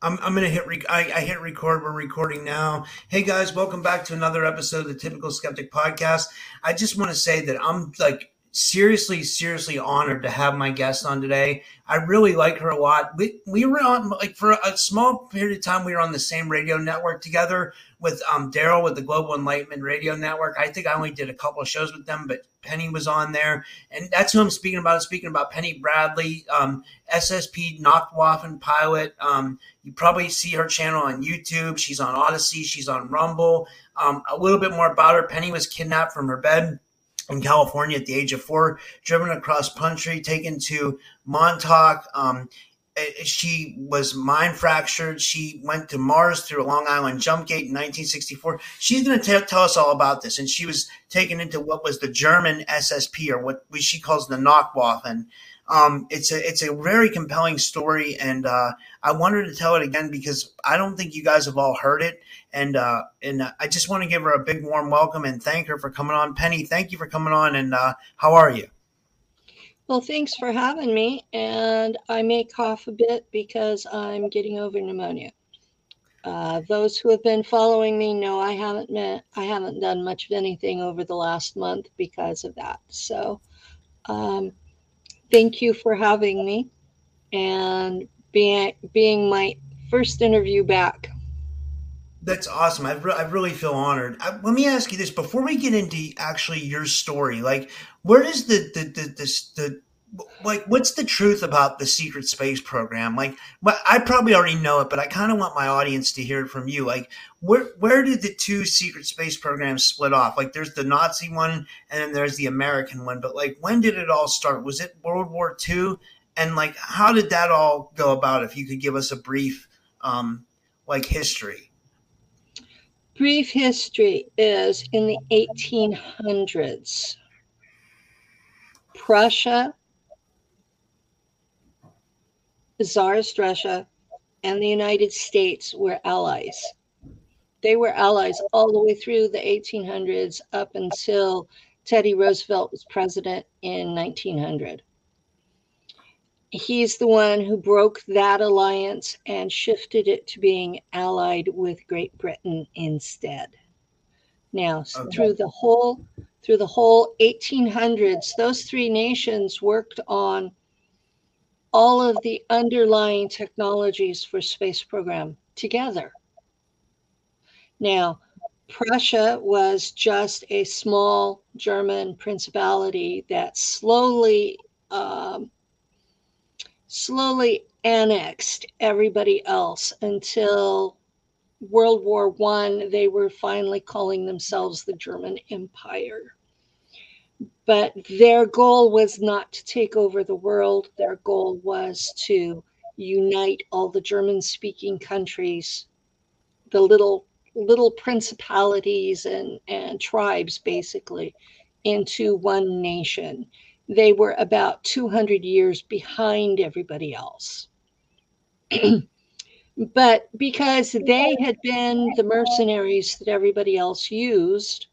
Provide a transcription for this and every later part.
I'm, I'm gonna hit rec- I, I hit record. We're recording now. Hey guys, welcome back to another episode of the Typical Skeptic Podcast. I just want to say that I'm like seriously, seriously honored to have my guest on today. I really like her a lot. We we were on like for a small period of time. We were on the same radio network together with um, Daryl with the Global Enlightenment Radio Network. I think I only did a couple of shows with them, but Penny was on there, and that's who I'm speaking about. I'm speaking about Penny Bradley, um, SSP Nachtwaffen pilot. Um, you probably see her channel on YouTube. She's on Odysee. She's on Rumble. Um, a little bit more about her. Penny was kidnapped from her bed in California at the age of four, driven across country, taken to Montauk. Um, she was mind fractured. She went to Mars through a Long Island jump gate in 1964. She's going to tell us all about this. And she was taken into what was the German SSP, or what she calls the Nachtwaffen. Um, it's a it's a very compelling story, and uh, I wanted to tell it again because I don't think you guys have all heard it, and uh, and I just want to give her a big warm welcome and thank her for coming on. Penny, thank you for coming on, and uh, how are you? Well, thanks for having me, and I may cough a bit because I'm getting over pneumonia. Uh, those who have been following me know I haven't met, I haven't done much of anything over the last month because of that. So. Um, thank you for having me and being being my first interview back. That's awesome. I, re- I really feel honored. I, let me ask you this before we get into actually your story. Like, where does the the the the, the like what's the truth about the secret space program? Like i probably already know it but i kind of want my audience to hear it from you. Like where where did the two secret space programs split off? Like there's the nazi one and then there's the american one but like when did it all start? Was it world war ii and like how did that all go about if you could give us a brief um like history? Brief history is in the 1800s prussia Tsarist Russia and the United States were allies. They were allies all the way through the 1800s up until Teddy Roosevelt was president in 1900. He's the one who broke that alliance and shifted it to being allied with Great Britain instead. Now, okay. through the whole through the whole 1800s, those three nations worked on all of the underlying technologies for space program together. Now, Prussia was just a small German principality that slowly, um, slowly annexed everybody else until World War One. They were finally calling themselves the German Empire. But their goal was not to take over the world. Their goal was to unite all the German speaking countries, the little little principalities and, and tribes basically into one nation. They were about 200 years behind everybody else. but because they had been the mercenaries that everybody else used,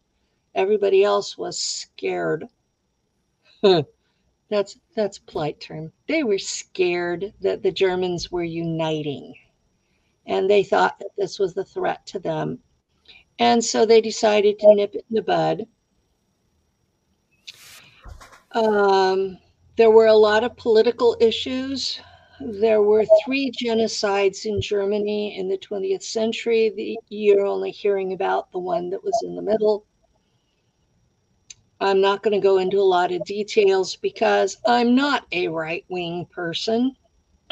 everybody else was scared that's that's polite term. They were scared that the Germans were uniting, and they thought that this was the threat to them, and so they decided to nip it in the bud. Um, there were a lot of political issues there were three genocides in Germany in the 20th century. The, you're only hearing about the one that was in the middle. I'm not going to go into a lot of details because I'm not a right wing person.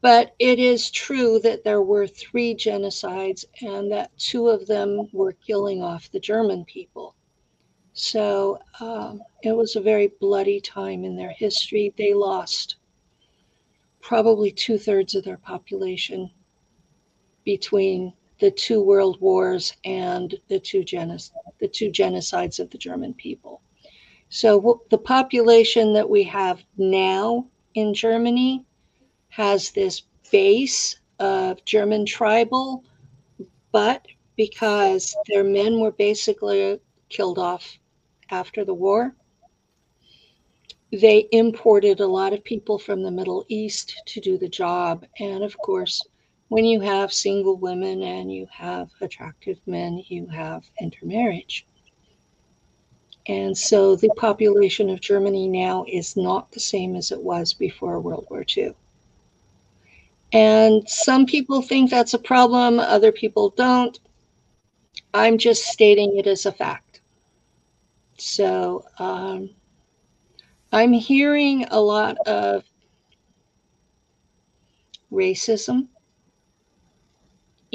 but it is true that there were three genocides and that two of them were killing off the German people. So um, it was a very bloody time in their history. They lost probably two thirds of their population between the two world wars and the two, genoc- the two genocides of the German people. So the population that we have now in Germany has this base of German tribal, but because their men were basically killed off after the war. They imported a lot of people from the Middle East to do the job. And of course, when you have single women and you have attractive men, you have intermarriage. And so the population of Germany now is not the same as it was before World War II. And some people think that's a problem, other people don't. I'm just stating it as a fact. So um, I'm hearing a lot of racism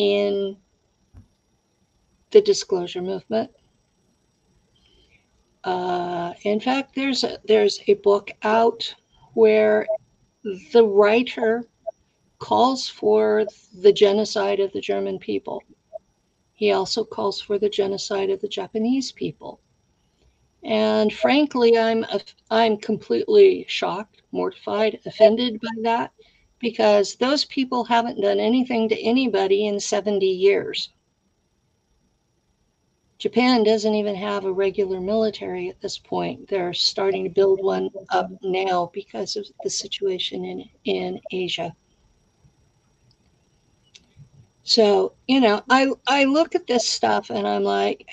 in the disclosure movement. Uh, in fact, there's a, there's a book out where the writer calls for the genocide of the German people. He also calls for the genocide of the Japanese people. And frankly, I'm I'm completely shocked, mortified, offended by that because those people haven't done anything to anybody in 70 years. Japan doesn't even have a regular military at this point. They're starting to build one up now because of the situation in, in Asia. So, you know, I, I look at this stuff and I'm like,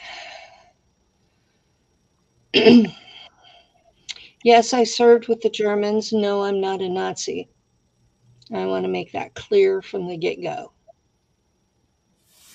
yes, I served with the Germans. No, I'm not a Nazi. I want to make that clear from the get go.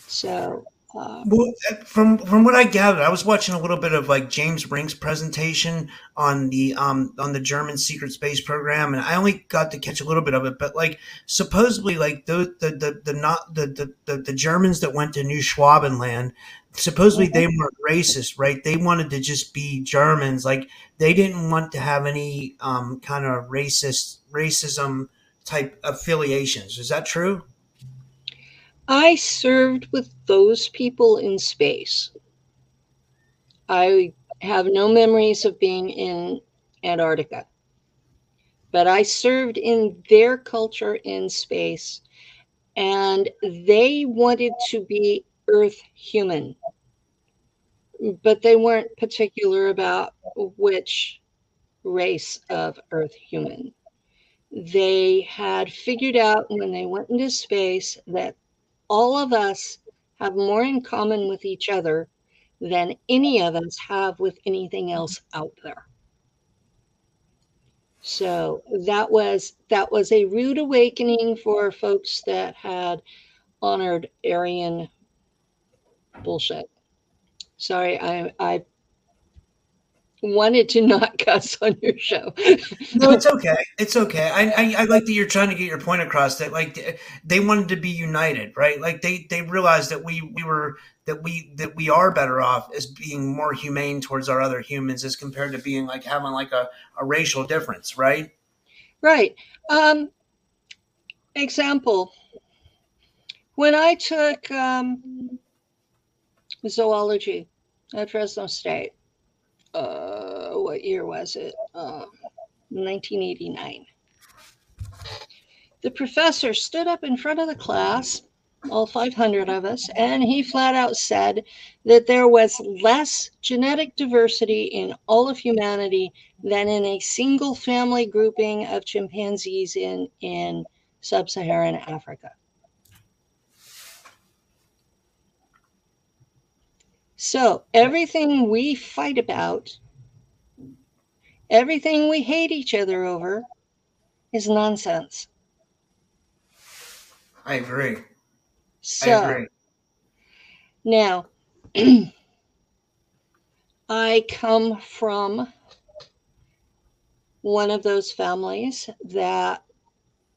So, uh, well, from from what I gathered, I was watching a little bit of like James Rink's presentation on the um on the German secret space program, and I only got to catch a little bit of it. But like supposedly, like the the the the not the the, the, the Germans that went to New Schwabenland, supposedly they mm-hmm. weren't racist, right? They wanted to just be Germans. Like they didn't want to have any um, kind of racist racism type affiliations. Is that true? I served with those people in space. I have no memories of being in Antarctica, but I served in their culture in space, and they wanted to be Earth human, but they weren't particular about which race of Earth human. They had figured out when they went into space that all of us have more in common with each other than any of us have with anything else out there. So that was that was a rude awakening for folks that had honored Aryan bullshit. Sorry, I I wanted to not cuss on your show. no, it's okay. It's okay. I, I, I like that you're trying to get your point across. That like they wanted to be united, right? Like they they realized that we we were that we that we are better off as being more humane towards our other humans as compared to being like having like a, a racial difference, right? Right. Um, example. When I took um, zoology at Fresno State. Uh, what year was it? Uh, 1989. The professor stood up in front of the class, all 500 of us, and he flat out said that there was less genetic diversity in all of humanity than in a single family grouping of chimpanzees in, in sub Saharan Africa. So everything we fight about, everything we hate each other over, is nonsense. I agree. So I agree. now I come from one of those families that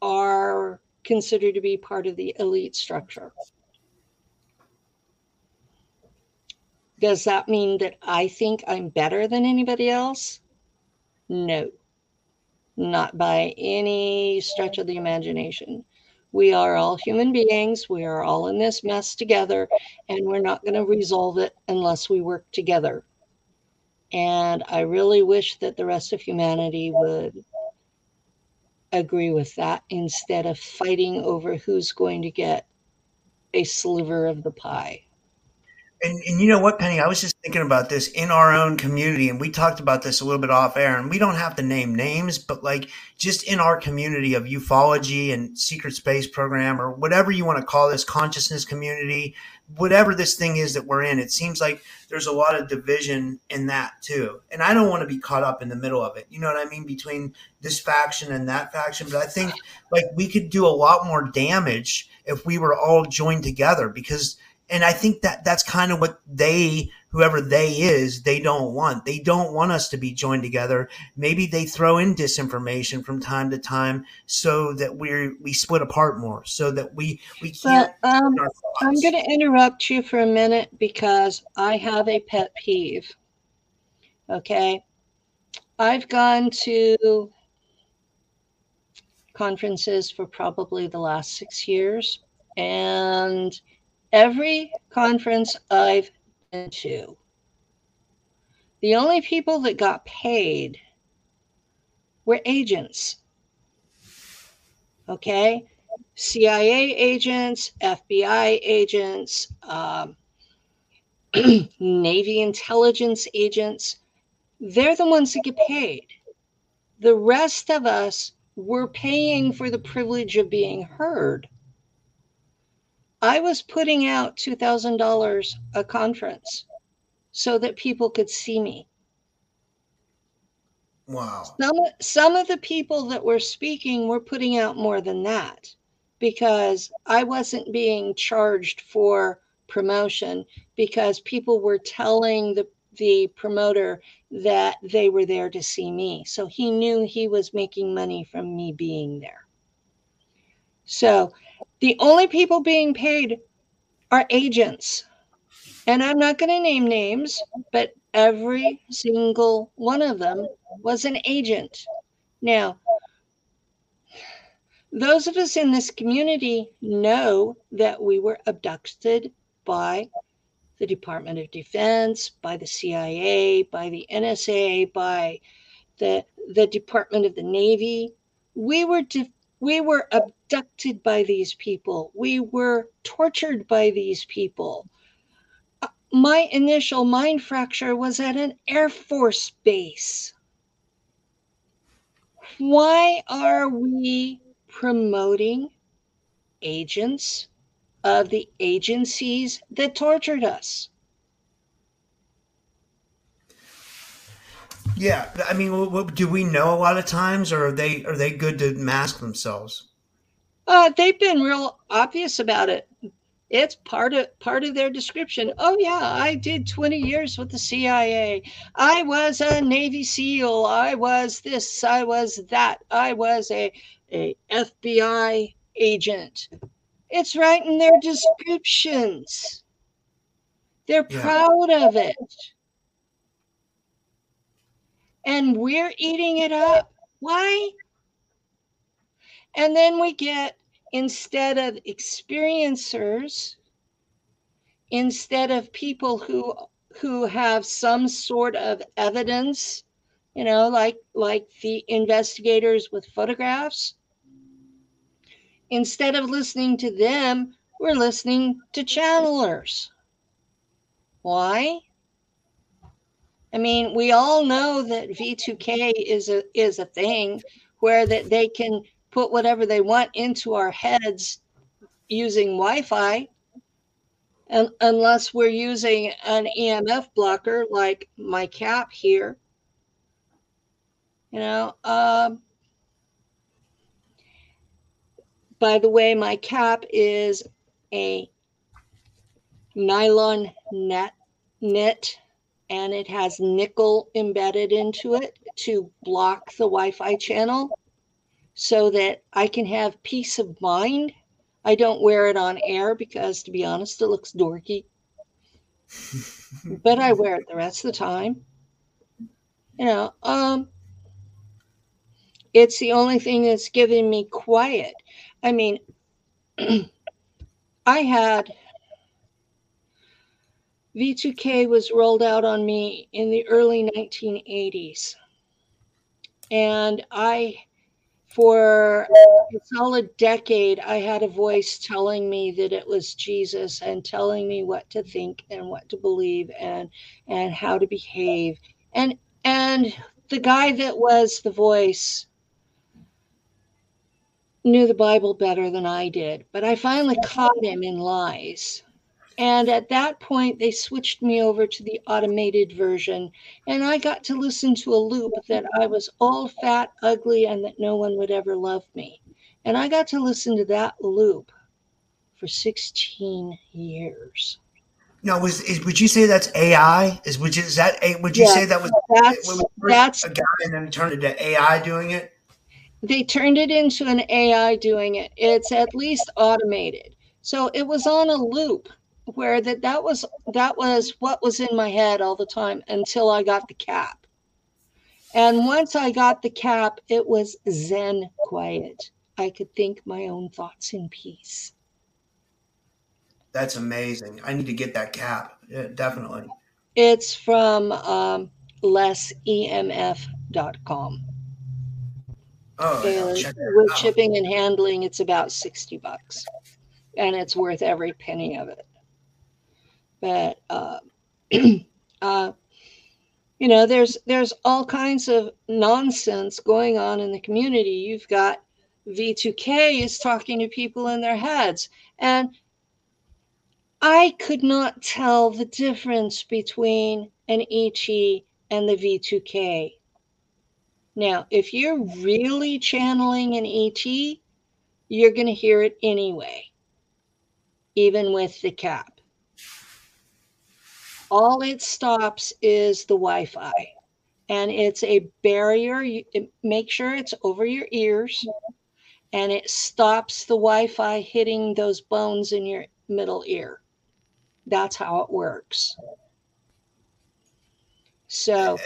are considered to be part of the elite structure. Does that mean that I think I'm better than anybody else? No, not by any stretch of the imagination. We are all human beings. We are all in this mess together, and we're not going to resolve it unless we work together. And I really wish that the rest of humanity would agree with that instead of fighting over who's going to get a sliver of the pie. And, and you know what, Penny? I was just thinking about this in our own community, and we talked about this a little bit off air. And we don't have to name names, but like just in our community of ufology and secret space program, or whatever you want to call this consciousness community, whatever this thing is that we're in, it seems like there's a lot of division in that too. And I don't want to be caught up in the middle of it. You know what I mean? Between this faction and that faction. But I think like we could do a lot more damage if we were all joined together because and I think that that's kind of what they, whoever they is, they don't want. They don't want us to be joined together. Maybe they throw in disinformation from time to time so that we we split apart more, so that we we can't. So, um, I'm going to interrupt you for a minute because I have a pet peeve. Okay, I've gone to conferences for probably the last six years, and every conference I've been to, the only people that got paid were agents. Okay? CIA agents, FBI agents, um, Navy intelligence agents. They're the ones that get paid. The rest of us were paying for the privilege of being heard. I was putting out $2,000 a conference so that people could see me. Wow. Some, some of the people that were speaking were putting out more than that because I wasn't being charged for promotion because people were telling the, the promoter that they were there to see me. So he knew he was making money from me being there. So the only people being paid are agents. And I'm not going to name names, but every single one of them was an agent. Now, those of us in this community know that we were abducted by the Department of Defense, by the CIA, by the NSA, by the, the Department of the Navy. We were de- we were abducted by these people. We were tortured by these people. Uh, my initial mind fracture was at an Air Force base. Why are we promoting agents of the agencies that tortured us? Yeah, I mean, what, what, do we know a lot of times, or are they are they good to mask themselves? Uh, they've been real obvious about it. It's part of part of their description. Oh yeah, I did 20 years with the CIA. I was a Navy SEAL. I was this. I was that. I was a a FBI agent. It's right in their descriptions. They're yeah. proud of it and we're eating it up. Why? And then we get, instead of experiencers, instead of people who who have some sort of evidence, you know, like like the investigators with photographs, instead of listening to them, we're listening to channelers. Why? I mean, we all know that V2K is a is a thing where that they can put whatever they want into our heads using Wi-Fi, and unless we're using an EMF blocker like my cap here. You know, um, by the way, my cap is a nylon net knit and it has nickel embedded into it to block the Wi-Fi channel so that I can have peace of mind. I don't wear it on air because to be honest, it looks dorky. but I wear it the rest of the time. You know, um it's the only thing that's giving me quiet. I mean, I had V2K was rolled out on me in the early 1980s. And I, for a solid decade, I had a voice telling me that it was Jesus and telling me what to think and what to believe and and how to behave. And and the guy that was the voice knew the Bible better than I did, but I finally caught him in lies. And at that point, they switched me over to the automated version, and I got to listen to a loop that I was old, fat, ugly, and that no one would ever love me. And I got to listen to that loop for 16 years. Now, was is, would you say that's AI? Is would you is that a would you Yeah, say that was That's that's a guy and then turned into AI doing it? they turned it into an AI doing it. It's at least automated. So it was on a loop where that that was that was what was in my head all the time until I got the cap. And once I got the cap, it was zen quiet. I could think my own thoughts in peace. That's amazing. I need to get that cap. Yeah, definitely. It's from um, lessemf.com. Oh, yeah, And check that with out. shipping and handling, it's about 60 bucks. And it's worth every penny of it. But uh, uh, you know, there's there's all kinds of nonsense going on in the community. You've got V2K is talking to people in their heads. And I could not tell the difference between an ET and the V2K. Now, if you're really channeling an ET, you're going to hear it anyway, even with the cap. All it stops is the Wi Fi, and it's a barrier. You, it- make sure it's over your ears, and it stops the Wi Fi hitting those bones in your middle ear. That's how it works. So,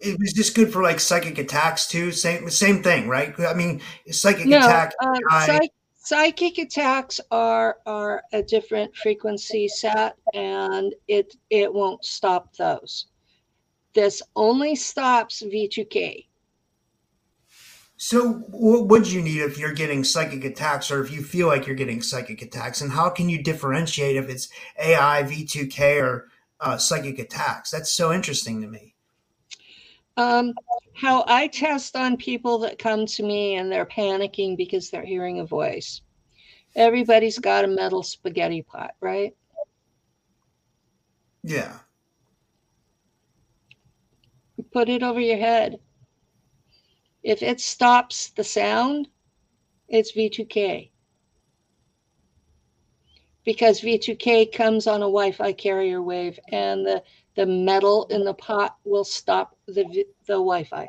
it was just good for like psychic attacks too. Same same thing, right? I mean, psychic no, attack. uh, psych- psychic attacks are are a different frequency set, and it it won't stop those. This only stops V2K. So, what would you need if you're getting psychic attacks, or if you feel like you're getting psychic attacks, and how can you differentiate if it's AI, V2K, or uh, psychic attacks? That's so interesting to me. Um, how I test on people that come to me and they're panicking because they're hearing a voice. Everybody's got a metal spaghetti pot, right? Yeah. Put it over your head. If it stops the sound, it's V2K. Because V2K comes on a Wi Fi carrier wave and the, the metal in the pot will stop the, the Wi Fi.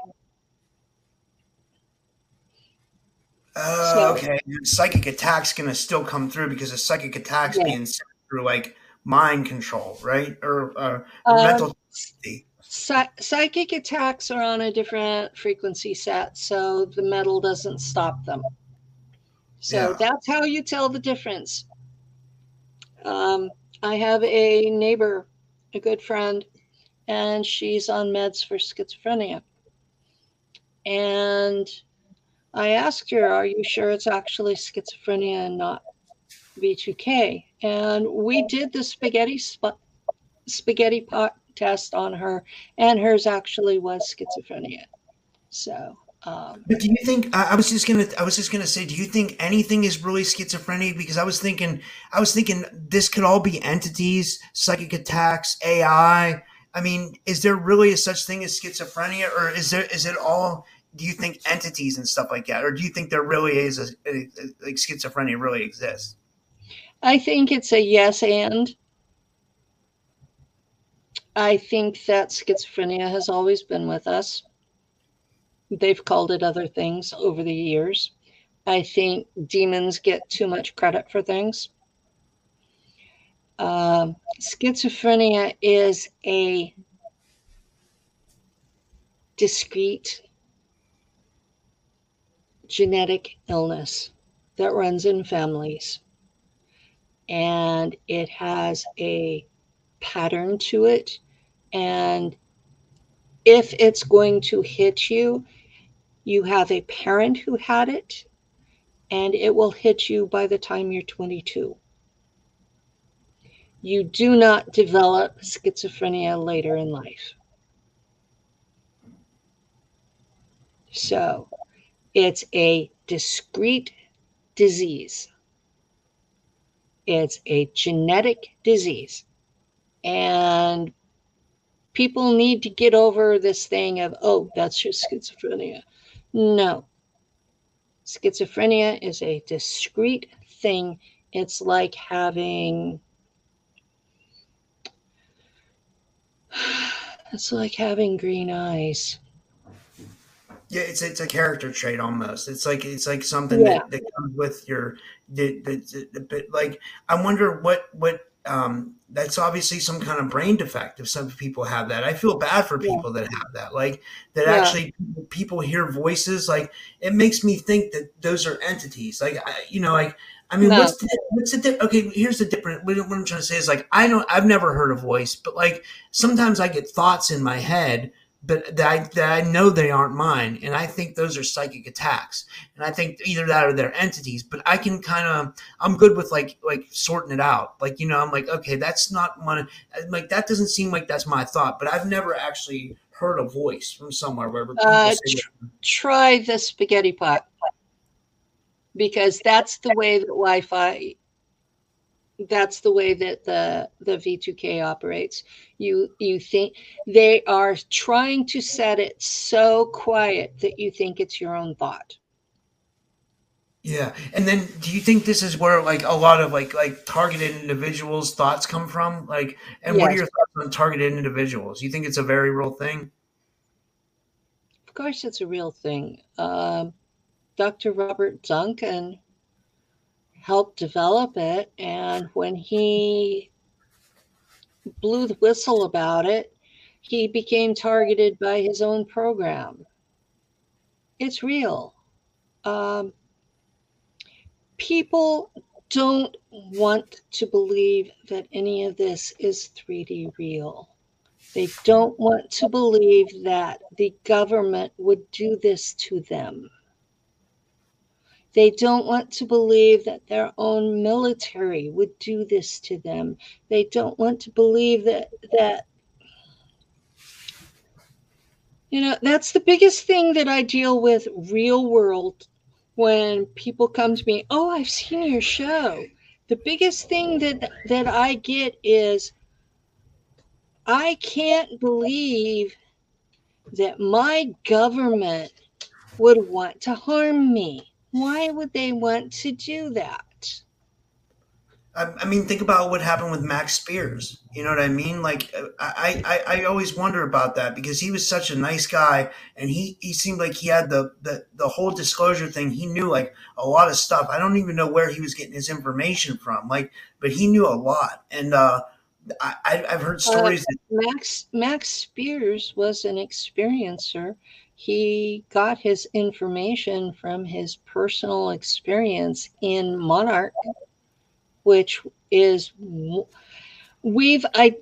Oh, So- okay. Psychic attacks gonna still come through because a psychic attacks Yeah. being sent through like mind control, right? Or, or, or Um, mental. Psy- psychic attacks are on a different frequency set, so the metal doesn't stop them. So Yeah. that's how you tell the difference. Um, I have a neighbor, a good friend, and she's on meds for schizophrenia. And I asked her, Are you sure it's actually schizophrenia and not V2K? And we did the spaghetti sp- spaghetti pot test on her, and hers actually was schizophrenia. So, um, But do you think I, I was just gonna I was just gonna say, do you think anything is really schizophrenia? Because I was thinking I was thinking this could all be entities, psychic attacks, AI. I mean, is there really a such thing as schizophrenia, or is there is it all do you think entities and stuff like that, or do you think there really is a, a, a like schizophrenia really exists? I think it's a yes and. I think that schizophrenia has always been with us. They've called it other things over the years. I think demons get too much credit for things. Um, schizophrenia is a discrete genetic illness that runs in families. And it has a pattern to it. And if it's going to hit you, you have a parent who had it, and it will hit you by the time you're 22. You do not develop schizophrenia later in life. So it's a discrete disease. It's a genetic disease. And people need to get over this thing of, oh, that's just schizophrenia. No. Schizophrenia is a discrete thing. It's like having it's like having green eyes. Yeah, it's it's a character trait almost. It's like it's like something yeah. that, that comes with your that, like I wonder what what um that's obviously some kind of brain defect if some people have that. I feel bad for people yeah. that have that. Like that yeah. actually people hear voices like it makes me think that those are entities. Like I, you know like I mean, no. what's the, what's the okay? Here's the different. What I'm trying to say is like I don't. I've never heard a voice, but like sometimes I get thoughts in my head but that I, that I know they aren't mine. And I think those are psychic attacks. And I think either that or they're entities, but I can kind of, I'm good with like, like sorting it out. Like, you know, I'm like, okay, that's not one, like, that doesn't seem like that's my thought, but I've never actually heard a voice from somewhere where uh, tr- try the spaghetti pot because that's the way that Wi-Fi that's the way that the the v2k operates. You you think they are trying to set it so quiet that you think it's your own thought. Yeah and then do you think this is where like a lot of like like targeted individuals thoughts come from? Like and yes. what are your thoughts on targeted individuals? You think it's a very real thing? Of course it's a real thing. Um, dr robert duncan helped develop it. And when he blew the whistle about it, he became targeted by his own program. It's real. Um, people don't want to believe that any of this is 3D real. They don't want to believe that the government would do this to them. They don't want to believe that their own military would do this to them. They don't want to believe that that you know, that's the biggest thing that I deal with real world when people come to me, "Oh, I've seen your show." The biggest thing that that I get is I can't believe that my government would want to harm me. Why would they want to do that? I, mean, think about what happened with Max Spiers. You know what I mean? Like, I, I, I always wonder about that because he was such a nice guy, and he, he seemed like he had the, the the whole disclosure thing. He knew like a lot of stuff. I don't even know where he was getting his information from. Like, but he knew a lot, and uh, I, I've heard uh, stories. Uh, that- Max Max Spiers was an experiencer he got his information from his personal experience in Monarch, which is we've I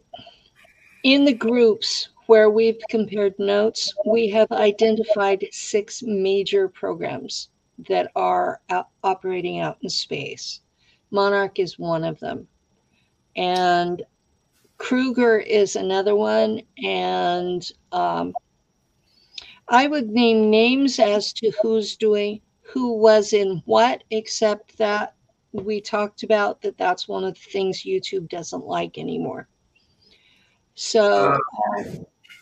in the groups where we've compared notes, we have identified six major programs that are out, operating out in space. Monarch is one of them. And Kruger is another one. And um, I would name names as to who's doing who was in what, except that we talked about that that's one of the things YouTube doesn't like anymore. So,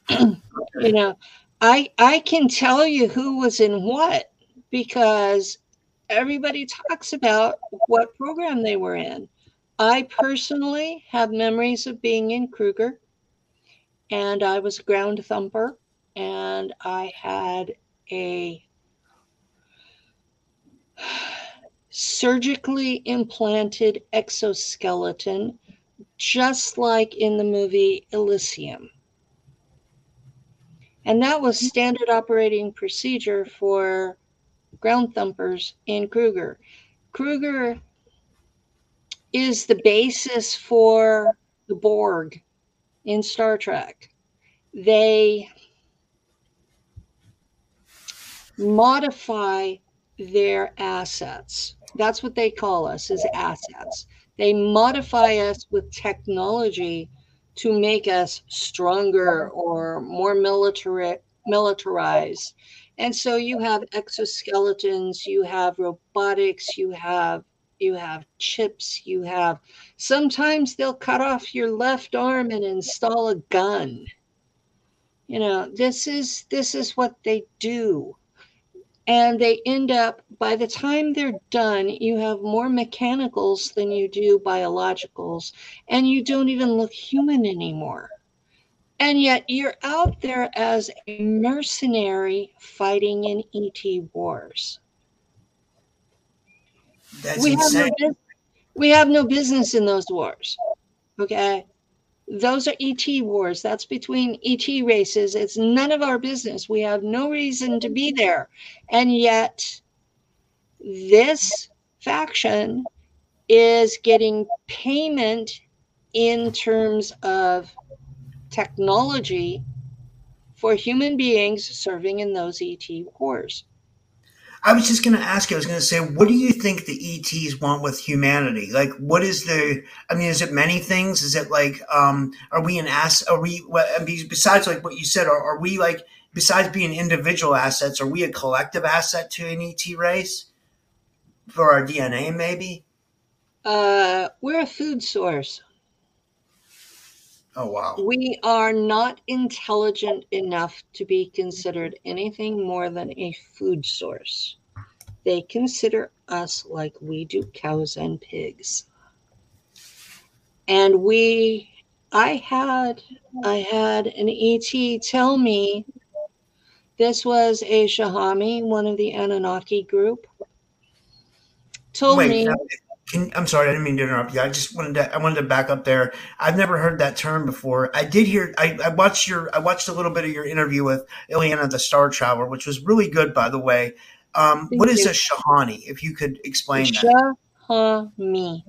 uh, you know, I I can tell you who was in what because everybody talks about what program they were in. I personally have memories of being in Kruger and I was a ground thumper and I had a surgically implanted exoskeleton just like in the movie Elysium. And that was mm-hmm. standard operating procedure for ground thumpers in Kruger. Kruger is the basis for the Borg in Star Trek. They modify their assets. That's what they call us as assets. They modify us with technology to make us stronger or more military militarized. And so you have exoskeletons, you have robotics, you have you have chips, you have sometimes they'll cut off your left arm and install a gun. You know, this is this is what they do and they end up by the time they're done you have more mechanicals than you do biologicals. And you don't even look human anymore. And yet you're out there as a mercenary fighting in et wars. That's we have, insane. no, bus- we have no business in those wars okay those are ET wars. That's between ET races. It's none of our business. We have no reason to be there. And yet, this faction is getting payment in terms of technology for human beings serving in those ET wars. I was just going to ask you. I was going to say, what do you think the ETs want with humanity? Like, what is the? I mean, is it many things? Is it like, um, are we an ass? Are we? Besides, like what you said, are, are we like? Besides being individual assets, are we a collective asset to an ET race for our DNA? Maybe. Uh, we're a food source. Oh wow. We are not intelligent enough to be considered anything more than a food source. They consider us like we do cows and pigs. And we I had I had an ET tell me this was a Shahami, one of the Anunnaki group. Told Wait, me now, can, I'm sorry, I didn't mean to interrupt you. I just wanted to, I wanted to back up there. I've never heard that term before. I did hear, I, I watched your, I watched a little bit of your interview with Ileana, the Star Traveler, which was really good, by the way. Um, what is a Shahani? If you could explain that. Shahami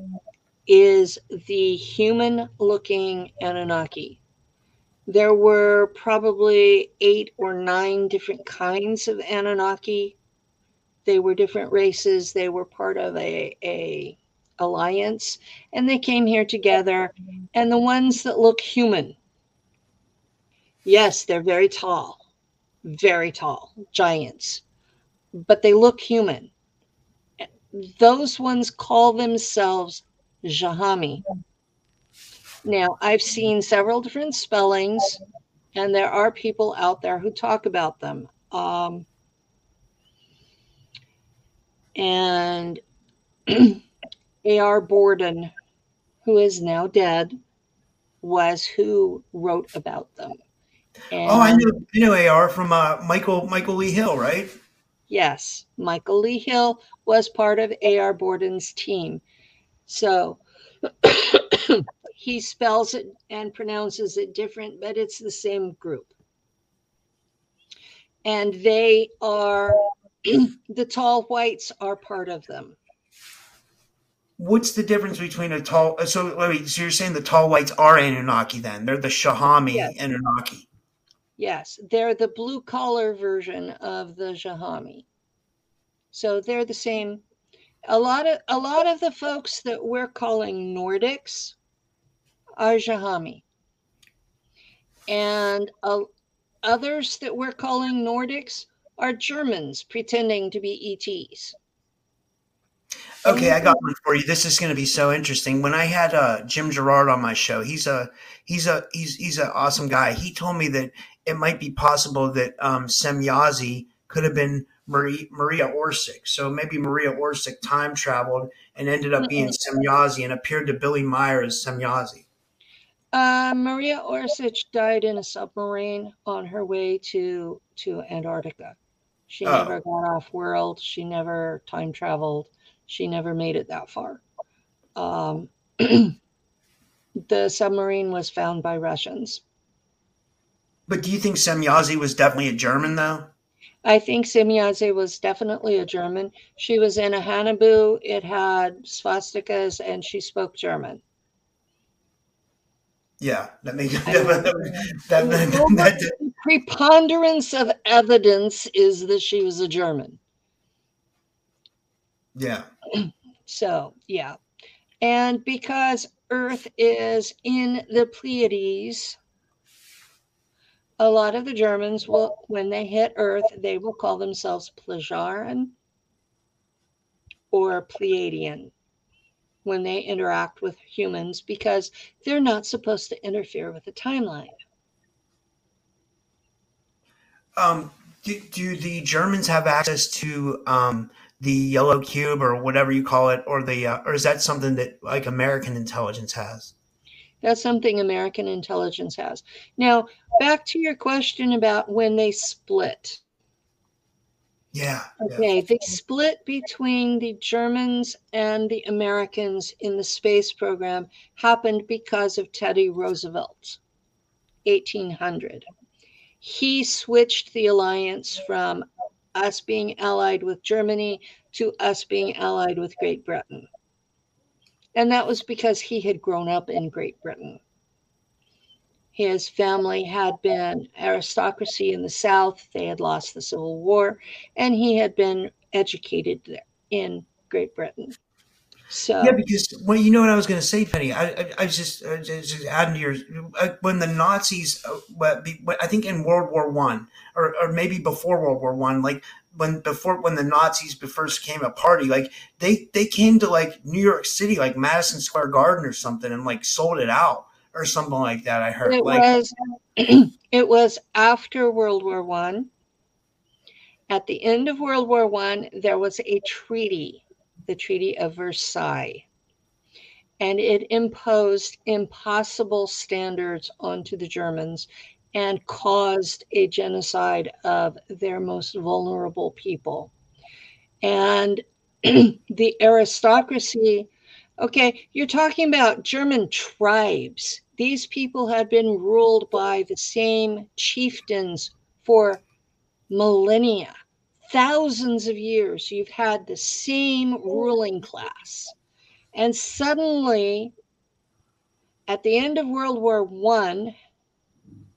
is the human looking Anunnaki. There were probably eight or nine different kinds of Anunnaki. They were different races. They were part of a, a alliance and they came here together. And the ones that look human, yes, they're very tall, very tall, giants, but they look human those ones call themselves Jahami. Now, I've seen several different spellings, and there are people out there who talk about them. Um, and A.R. Bordon, who is now dead, was who wrote about them. And Oh, I know, I know AR from uh, Michael, Michael Lee Hill, right? Yes, Michael Lee Hill was part of A.R. Bordon's team. So he spells it and pronounces it different, but it's the same group. And they are, the tall whites are part of them. What's the difference between a tall, so wait, so you're saying the tall whites are Anunnaki then? They're the Shahami Yes. Anunnaki. Yes, they're the blue collar version of the Jahami. So they're the same. A lot of a lot of the folks that we're calling Nordics are Jahami. And uh, others that we're calling Nordics are Germans pretending to be ETs. Okay, I got one for you. This is going to be so interesting. When I had uh, Jim Gerard on my show, he's a he's a he's he's an awesome guy. He told me that it might be possible that um, Semjase could have been Marie, Maria Orsic. So maybe Maria Orsic time traveled and ended up being Semjase and appeared to Billy Meier as Semjase. Uh, Maria Orsic died in a submarine on her way to to Antarctica. She Oh. never got off world. She never time traveled. She never made it that far. Um, the submarine was found by Russians. But do you think Semjase was definitely a German though? I think Semjase was definitely a German. She was in a Haunebu. It had swastikas, and she spoke German. Yeah, that makes that, that, that- that- preponderance of evidence is that she was a German. Yeah. So, yeah. And because Earth is in the Pleiades, a lot of the Germans will, when they hit Earth, they will call themselves Plejaren or Pleiadian when they interact with humans because they're not supposed to interfere with the timeline. Um, do, do the Germans have access to um, the yellow cube or whatever you call it, or the uh, or is that something that like American intelligence has? That's something American intelligence has. Now, back to your question about when they split. Yeah. yeah. Okay, they split between the Germans and the Americans in the space program happened because of Teddy Roosevelt, 1800. He switched the alliance from us being allied with Germany to us being allied with Great Britain. And that was because he had grown up in Great Britain. His family had been aristocracy in the South, they had lost the Civil War, and he had been educated in Great Britain. So, Yeah, because well, you know what I was going to say, Penny. I, I, I was just, I was just adding to your uh, when the Nazis, uh, what- be- what- I think in World War One, or, or maybe before World War One, like when before when the Nazis first came a party, like they they came to like New York City, like Madison Square Garden or something, and like sold it out or something like that. I heard it like was it was after World War One. At the end of World War One, there was a treaty, the Treaty of Versailles, and it imposed impossible standards onto the Germans and caused a genocide of their most vulnerable people. And the aristocracy Okay, you're talking about German tribes. These people had been ruled by the same chieftains for millennia, thousands of years. You've had the same ruling class. And suddenly, at the end of World War One,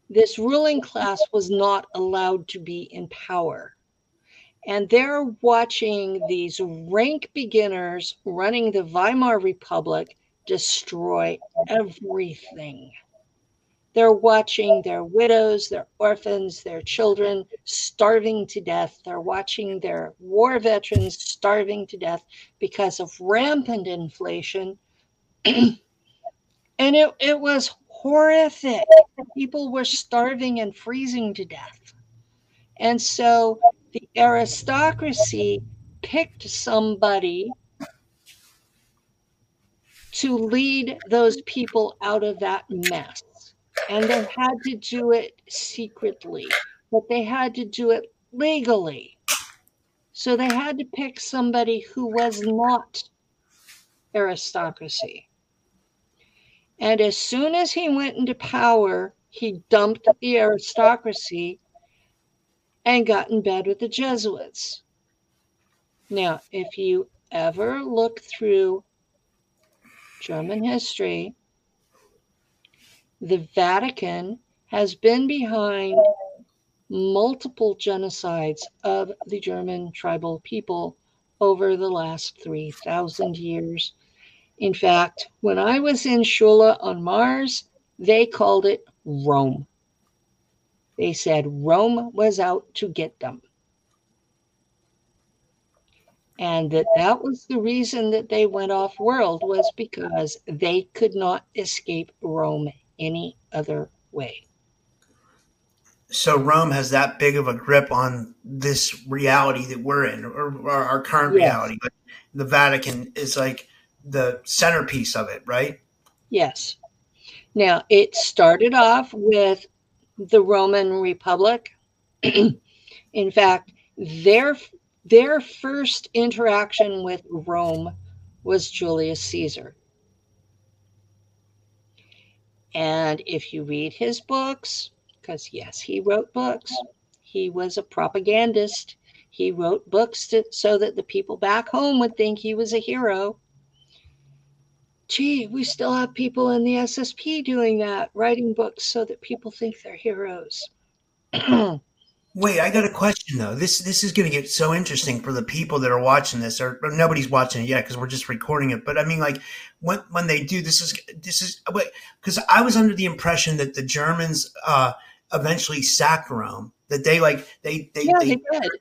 this ruling class was not allowed to be in power and they're watching these rank beginners running the Weimar Republic destroy everything. They're watching their widows, their orphans, their children starving to death. They're watching their war veterans starving to death because of rampant inflation. and it, it was horrific. People were starving and freezing to death. And so the aristocracy picked somebody to lead those people out of that mess. And they had to do it secretly, but they had to do it legally. So they had to pick somebody who was not aristocracy. And as soon as he went into power, he dumped the aristocracy and got in bed with the Jesuits. Now, if you ever look through German history, the Vatican has been behind multiple genocides of the German tribal people over the last 3,000 years. In fact, when I was in Shule on Mars, they called it Rome. They said Rome was out to get them. And that that was the reason that they went off world was because they could not escape Rome any other way. so Rome has that big of a grip on this reality that we're in, or, or our current Yes. reality. But the Vatican is like the centerpiece of it, right? Yes. Now, it started off with the Roman Republic. In fact, their their first interaction with Rome was Julius Caesar. And if you read his books, because yes, he wrote books, he was a propagandist. He wrote books to, so that the people back home would think he was a hero gee, we still have people in the SSP doing that, writing books so that people think they're heroes. Wait, I got a question though. This this is going to get so interesting for the people that are watching this, or, or nobody's watching it yet because we're just recording it. But I mean, like when when they do this is this is because I was under the impression that the Germans uh, eventually sacked Rome. That they like they they, yeah, they they did.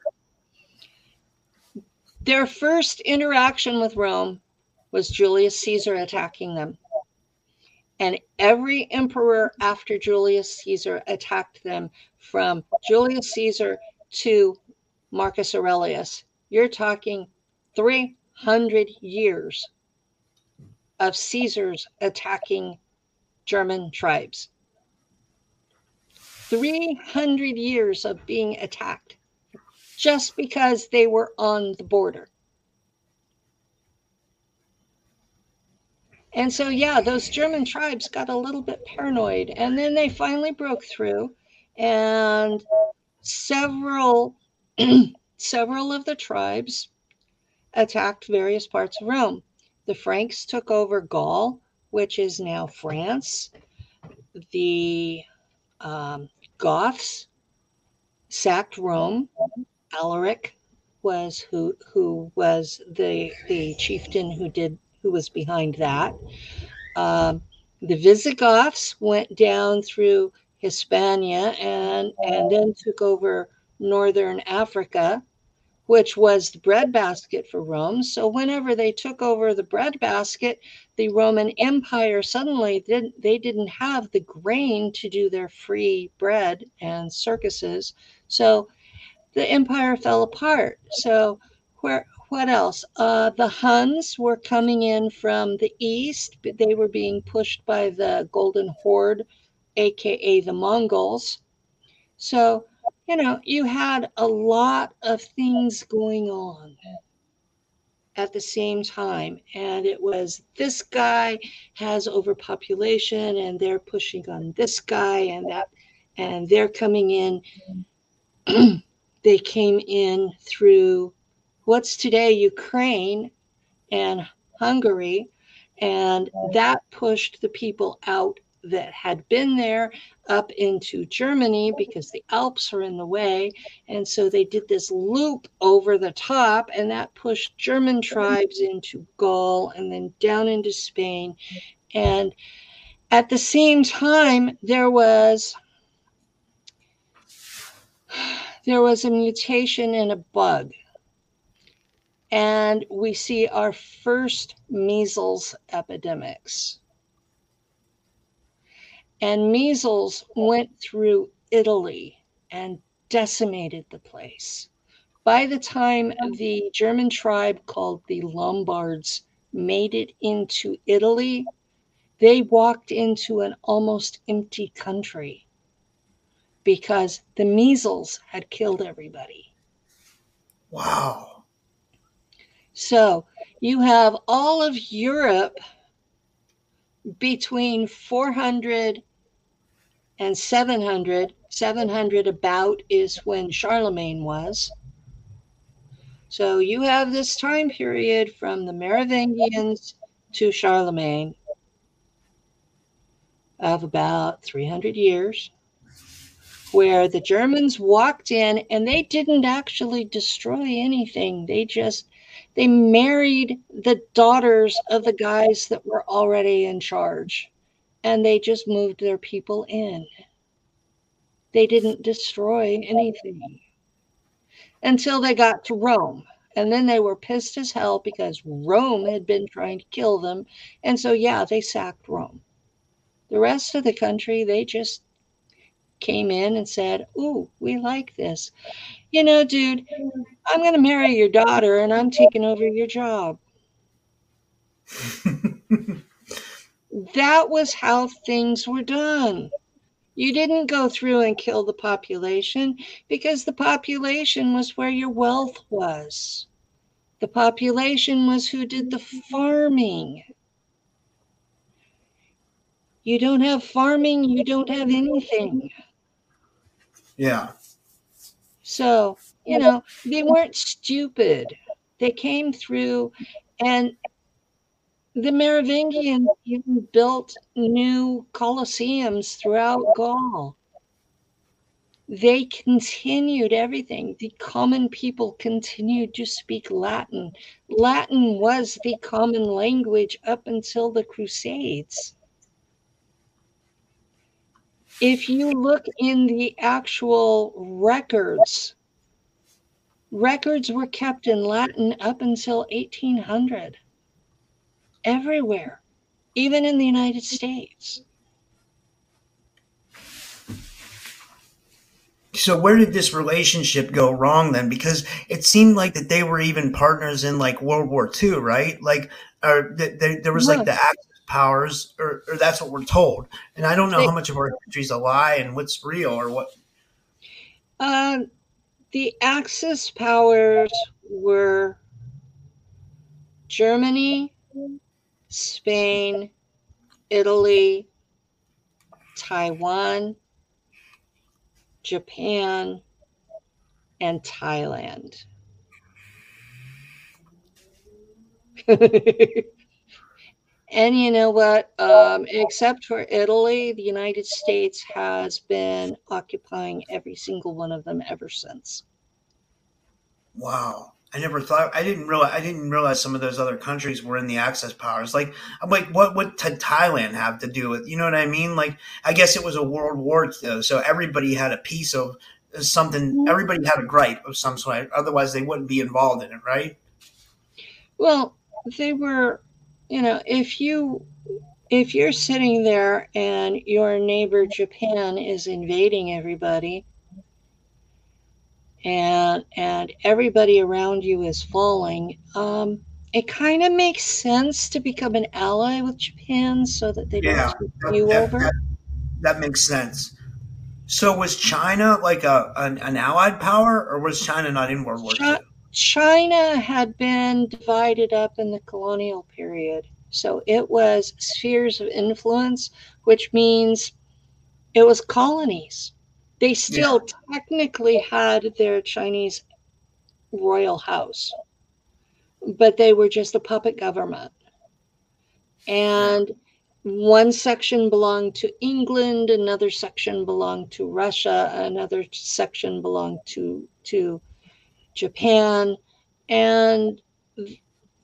Their first interaction with Rome was Julius Caesar attacking them. And every emperor after Julius Caesar attacked them, from Julius Caesar to Marcus Aurelius, you're talking 300 years of Caesars attacking German tribes. 300 years of being attacked just because they were on the border. And so, yeah, those German tribes got a little bit paranoid. And then they finally broke through, and several, several of the tribes attacked various parts of Rome. The Franks took over Gaul, which is now France. The um, Goths sacked Rome. Alaric was who who was the the chieftain who did who was behind that. Um, the Visigoths went down through Hispania and and then took over northern Africa, which was the breadbasket for Rome. So whenever they took over the breadbasket, the Roman Empire suddenly didn't they didn't have the grain to do their free bread and circuses. So the empire fell apart. So where what else? Uh, the Huns were coming in from the east, but they were being pushed by the Golden Horde, aka the Mongols. So, you know, you had a lot of things going on at the same time. And it was this guy has overpopulation and they're pushing on this guy and that, and they're coming in. they came in through what's today Ukraine and Hungary, and that pushed the people out that had been there up into Germany because the Alps are in the way. And so they did this loop over the top, and that pushed German tribes into Gaul and then down into Spain. And at the same time, there was there was a mutation in a bug and we see our first measles epidemics. And measles went through Italy and decimated the place. By the time the German tribe called the Lombards made it into Italy, they walked into an almost empty country because the measles had killed everybody. wow. So you have all of Europe between 400 and 700. 700 about is when Charlemagne was. So you have this time period from the Merovingians to Charlemagne of about 300 years where the Germans walked in and they didn't actually destroy anything. They just they married the daughters of the guys that were already in charge and they just moved their people in. They didn't destroy anything until they got to Rome. And then they were pissed as hell because Rome had been trying to kill them. And so, yeah, they sacked Rome. The rest of the country, they just came in and said, Ooh, we like this. You know, dude, I'm going to marry your daughter and I'm taking over your job. that was how things were done. You didn't go through and kill the population because the population was where your wealth was. The population was who did the farming. You don't have farming, you don't have anything. Yeah. So, you know, they weren't stupid. They came through and the Merovingians even built new colosseums throughout Gaul. They continued everything. The common people continued to speak Latin. Latin was the common language up until the Crusades. If you look in the actual records, records were kept in Latin up until 1800 everywhere, even in the United States. So where did this relationship go wrong then? Because it seemed like that they were even partners in like World War II, right? Like, or th- th- there was like the Axis powers, or, or that's what we're told. And I don't know They- how much of our history's a lie and what's real or what. Uh, the Axis powers were Germany, Spain, Italy, Taiwan, Japan, and Thailand. and you know what? Um, except for Italy, the United States has been occupying every single one of them ever since. Wow. I never thought. I didn't realize. I didn't realize some of those other countries were in the Axis powers. Like, I'm like, what? would Thailand have to do with? You know what I mean? Like, I guess it was a world war, though, so everybody had a piece of uh, something. Everybody had a gripe of some sort. Otherwise, they wouldn't be involved in it, right? Well, they were, you know, if you if you're sitting there and your neighbor Japan is invading everybody and and everybody around you is falling, um, it kind of makes sense to become an ally with Japan so that they don't screw That, you that- over. that- that makes sense. So, was China like a an, an allied power, or was China not in World War Chi- II? China had been divided up in the colonial period. So it was spheres of influence, which means it was colonies. They still technically had their Chinese royal house, but they were just a puppet government. And one section belonged to England, another section belonged to Russia, another section belonged to, to Japan, and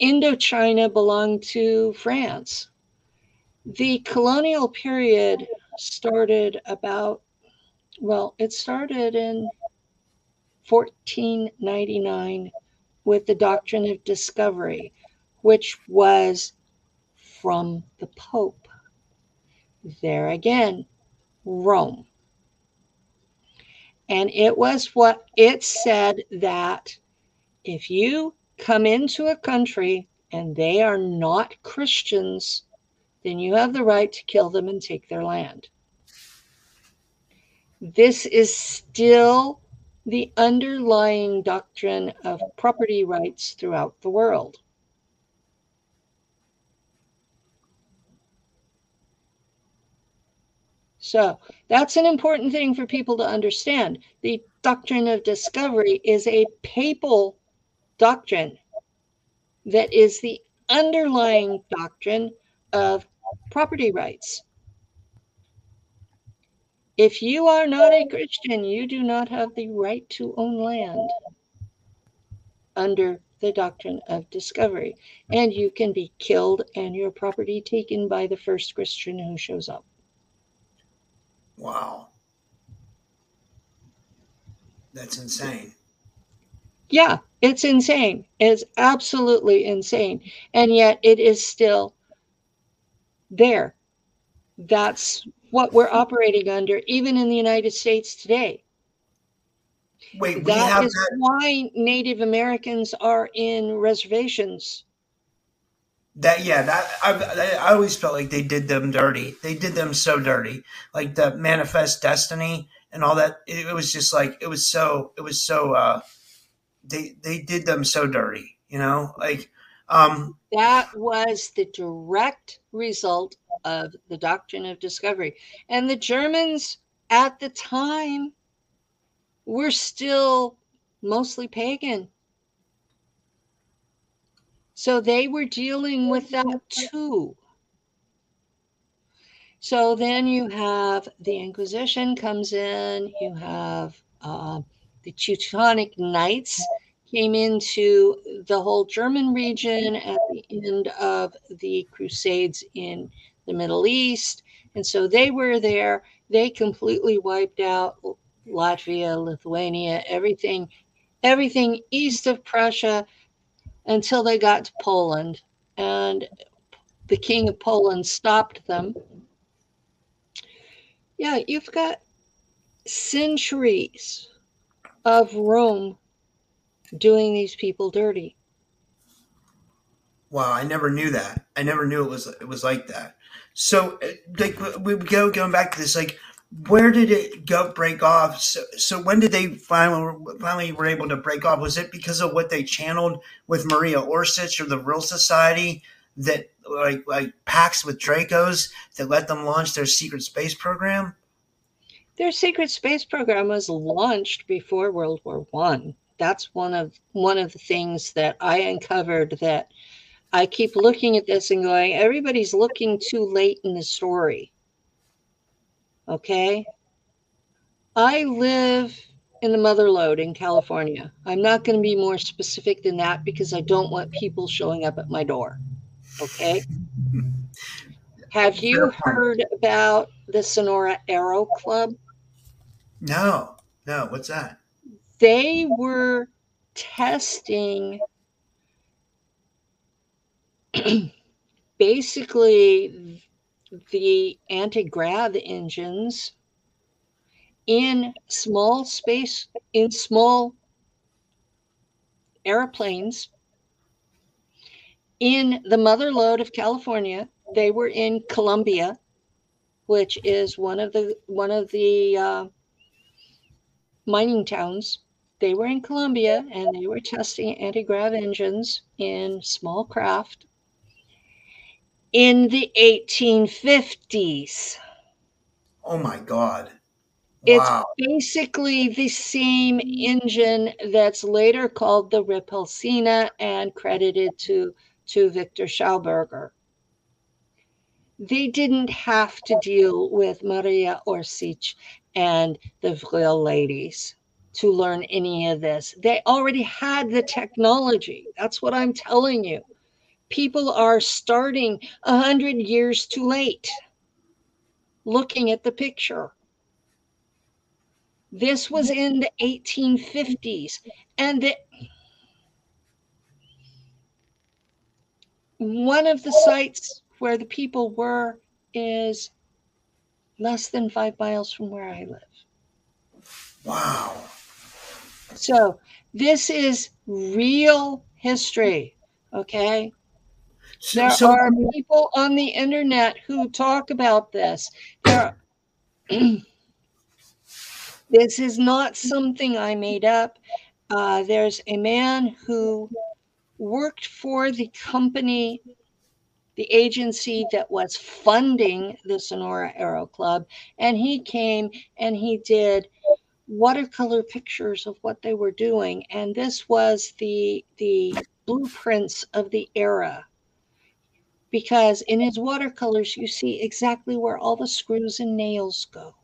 Indochina belonged to France. The colonial period started about, well, it started in 1499 with the doctrine of discovery, which was from the Pope. There again, Rome. And it was what it said that if you come into a country and they are not Christians, then you have the right to kill them and take their land. This is still the underlying doctrine of property rights throughout the world. So that's an important thing for people to understand. The doctrine of discovery is a papal doctrine that is the underlying doctrine of property rights. If you are not a Christian, you do not have the right to own land under the doctrine of discovery. And you can be killed and your property taken by the first Christian who shows up. Wow. That's insane. Yeah, it's insane. It's absolutely insane. And yet it is still there. That's what we're operating under, even in the United States today. Wait, we That have is that. why Native Americans are in reservations. That yeah, that I, I always felt like they did them dirty. They did them so dirty, like the manifest destiny and all that. It, it was just like it was so. It was so. uh They they did them so dirty, you know. Like, um, That was the direct result of the doctrine of discovery. And the Germans at the time were still mostly pagan. So they were dealing with that too. So then you have the Inquisition comes in, you have uh, the Teutonic Knights came into the whole German region at the end of the Crusades in the Middle East. And so they were there. They completely wiped out Latvia, Lithuania, everything, everything east of Prussia until they got to Poland. And the king of Poland stopped them. Yeah, you've got centuries of Rome doing these people dirty. wow, I never knew that. I never knew it was it was like that. So, uh, like, we we go going back to this, like, where did it go break off? So, so when did they finally finally were able to break off? Was it because of what they channeled with Maria Orsic or the Vril Society that like like pacts with Dracos that let them launch their secret space program? Their secret space program was launched before World War One. That's one of one of the things that I uncovered that I keep looking at this and going, everybody's looking too late in the story. Okay. I live in the mother lode in California. I'm not going to be more specific than that because I don't want people showing up at my door. Okay. Have you heard about the Sonora Aero Club? No, no. What's that? They were testing basically the anti-grav engines in small space in small airplanes in the mother lode of California. They were in Columbia, which is one of the one of the uh, mining towns. They were in Columbia and they were testing anti-grav engines in small craft in the 1850s. Oh my God! It's basically the same engine that's later called the Repulsine and credited to, to Victor Schauberger. They didn't have to deal with Maria Orsic and the Vril ladies to learn any of this. They already had the technology. That's what I'm telling you. People are starting a hundred years too late looking at the picture. This was in the 1850s, and the, one of the sites where the people were is less than five miles from where I live. Wow. So this is real history. Okay. So, There so are people on the internet who talk about this. There, this is not something I made up. Uh, there's a man who worked for the company, the agency that was funding the Sonora Aero Club, and he came and he did watercolor pictures of what they were doing, and this was the the blueprints of the era. Because in his watercolors you see exactly where all the screws and nails go.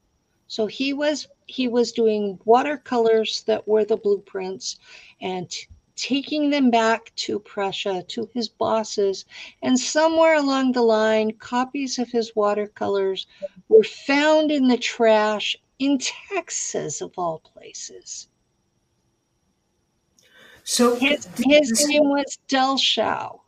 So he was he was doing watercolors that were the blueprints and t- taking them back to prussia to his bosses and somewhere along the line copies of his watercolors were found in the trash in texas of all places so his, his this- name was Dellschau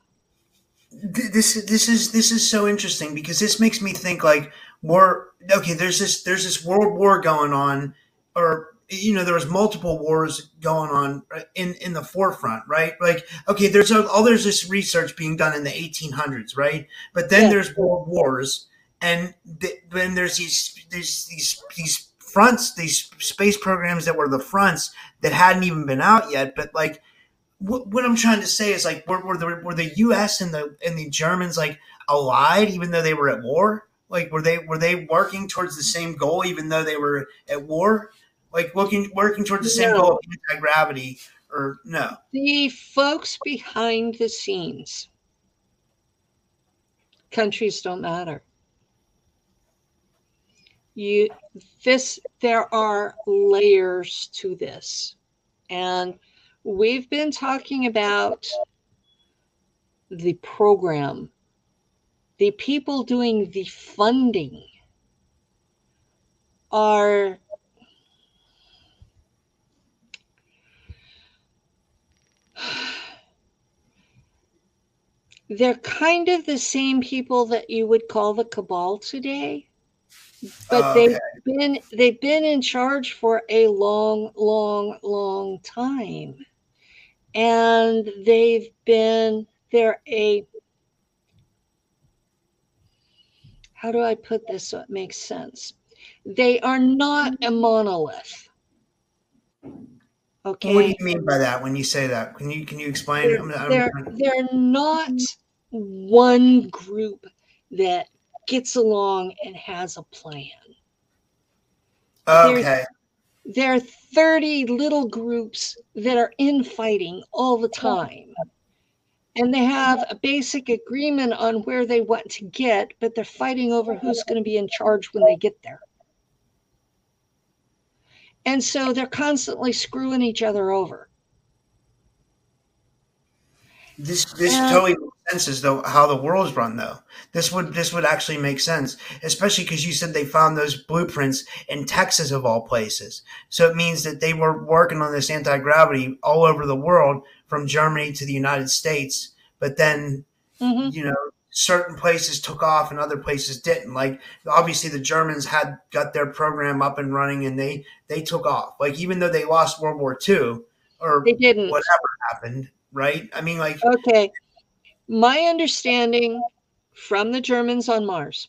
th- this this is this is so interesting because this makes me think like we're okay. There's this there's this world war going on, or you know there was multiple wars going on uh, in in the forefront right like okay there's a, all there's this research being done in the 1800s right but then yeah. there's world wars and th- then there's these these these these fronts these space programs that were the fronts that hadn't even been out yet but like what, what i'm trying to say is like were, were the were the us and the and the germans like allied even though they were at war like were they were they working towards the same goal even though they were at war like working working towards the same no. goal of anti gravity, or no? The folks behind the scenes, countries don't matter. You this there are layers to this, and we've been talking about the program, the people doing the funding are they're kind of the same people that you would call the cabal today but oh, okay. they've been they've been in charge for a long long long time and they've been they're a how do i put this so it makes sense they are not a monolith Okay. What do you mean by that when you say that? Can you can you explain? They're, they're, they're not one group that gets along and has a plan. Okay. there are 30 little groups that are infighting all the oh. time. And they have a basic agreement on where they want to get, but they're fighting over who's going to be in charge when they get there. And so they're constantly screwing each other over. This this and, totally makes sense as though how the world's run though. This would this would actually make sense, especially because you said they found those blueprints in Texas of all places. So it means that they were working on this anti gravity all over the world, from Germany to the United States. But then, mm-hmm. you know, certain places took off and other places didn't. Like obviously the Germans had got their program up and running and they they took off. Like even though they lost World War II or they didn't whatever happened, right? I mean like Okay. My understanding from the Germans on Mars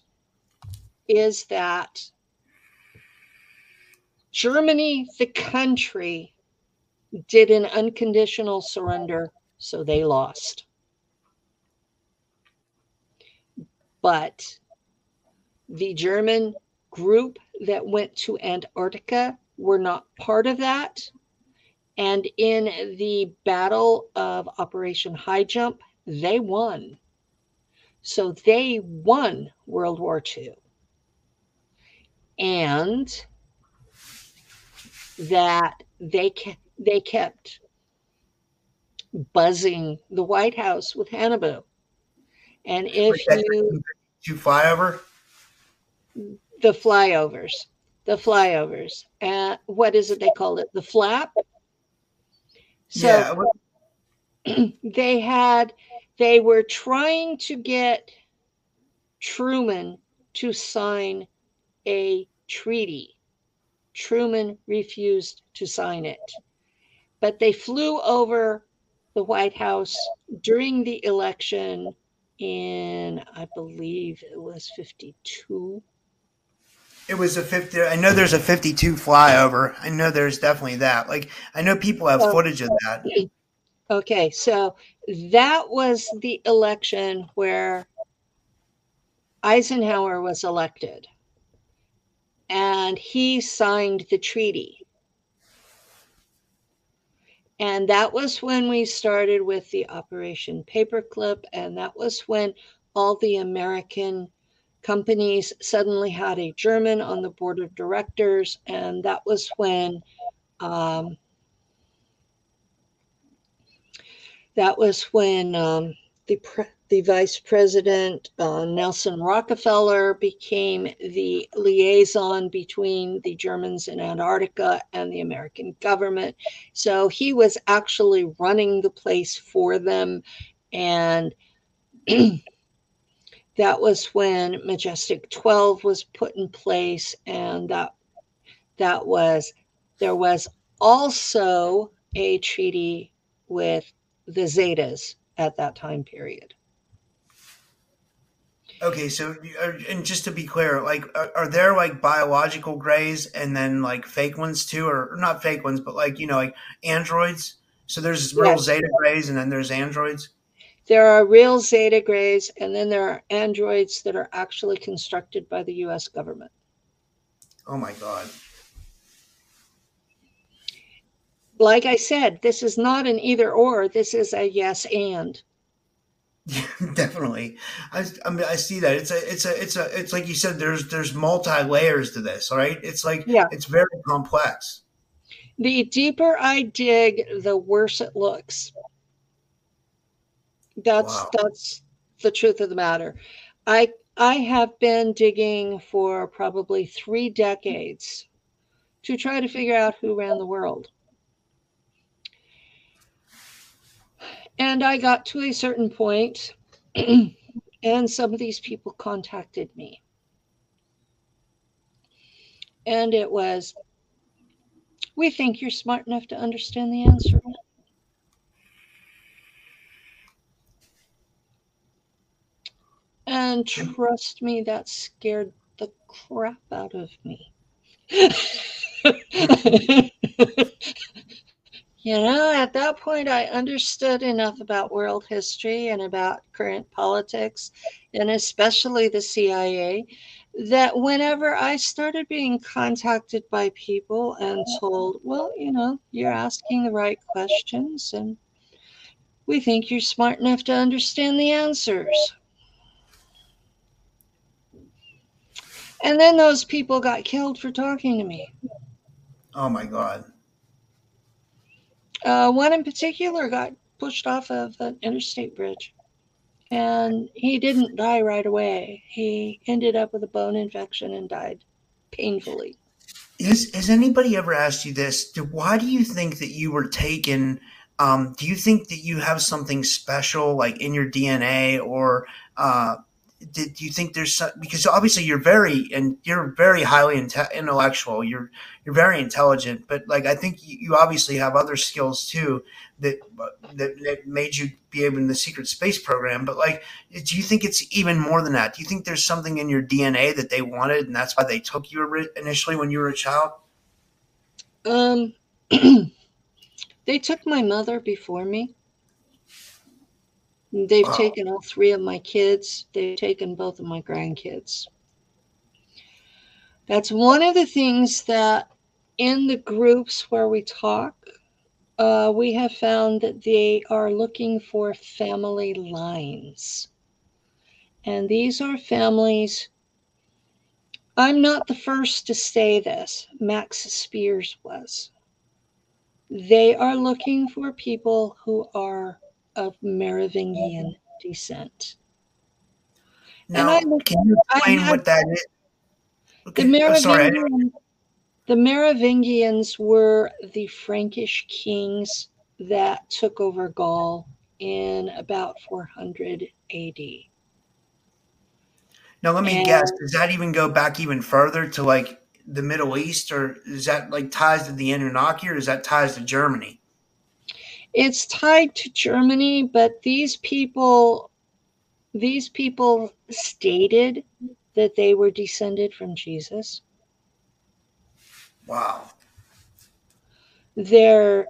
is that Germany, the country, did an unconditional surrender, so they lost. But the German group that went to Antarctica were not part of that. And in the battle of Operation High Jump, they won. So they won World War II. And that they kept, they kept buzzing the White House with Haunebu. And if you you fly over? The flyovers. The flyovers. Uh, what is it they call it? The flap? So yeah. they had, they were trying to get Truman to sign a treaty. Truman refused to sign it. But they flew over the White House during the election in, I believe it was 52. It was a 50. I know there's a 52 flyover. I know there's definitely that. Like, I know people have footage of that. Okay. So that was the election where Eisenhower was elected and he signed the treaty. And that was when we started with the Operation Paperclip. And that was when all the American companies suddenly had a German on the board of directors. And that was when um, that was when um, the pre- the vice president, uh, Nelson Rockefeller, became the liaison between the Germans in Antarctica and the American government. So he was actually running the place for them. And that was when Majestic 12 was put in place, and that that was there was also a treaty with the Zetas at that time period. Okay, so uh, and just to be clear, like, are, are, there like biological grays and then like fake ones too, or, or not fake ones, but like you know, like androids? So there's real yes. Zeta grays and then there's androids. There are real Zeta grays, and then there are androids that are actually constructed by the U.S. government. Oh my god! Like I said, this is not an either or. This is a yes and. definitely. I, I mean, I see that. It's a, it's a, it's a, it's like you said. There's, there's multi layers to this. right? It's like, yeah, it's very complex. The deeper I dig, the worse it looks. That's wow. that's the truth of the matter. I I have been digging for probably three decades to try to figure out who ran the world. And I got to a certain point, and some of these people contacted me. And it was, we think you're smart enough to understand the answer. And trust me, that scared the crap out of me. You know, at that point, I understood enough about world history and about current politics, and especially the CIA, that whenever I started being contacted by people and told, well, you know, you're asking the right questions, and we think you're smart enough to understand the answers. And then those people got killed for talking to me. Oh my God. Uh, one in particular got pushed off of an interstate bridge, and he didn't die right away. He ended up with a bone infection and died painfully. Is, has anybody ever asked you this? Why do you think that you were taken? Um, do you think that you have something special, like in your DNA, or uh, did you think there's some, because obviously you're very and you're very highly inte- intellectual you're you're very intelligent but like i think you obviously have other skills too that, that that made you be able in the secret space program but like do you think it's even more than that? Do you think there's something in your dna that they wanted and that's why they took you initially when you were a child? Um they took my mother before me They've wow. taken all three of my kids, they've taken both of my grandkids. That's one of the things that in the groups where we talk, uh, we have found that they are looking for family lines. And these are families. I'm not the first to say this, Max Spiers was. They are looking for people who are of Merovingian descent. Now, can you explain had, what that is? Okay. Oh, the, Merovingian, oh, the Merovingians were the Frankish kings that took over Gaul in about 400 AD. Now, let me and, guess. Does that even go back even further to like the Middle East, or is that like ties to the Anunnaki, or is that ties to Germany? It's tied to Germany, but these people these people stated that they were descended from Jesus. Wow. Their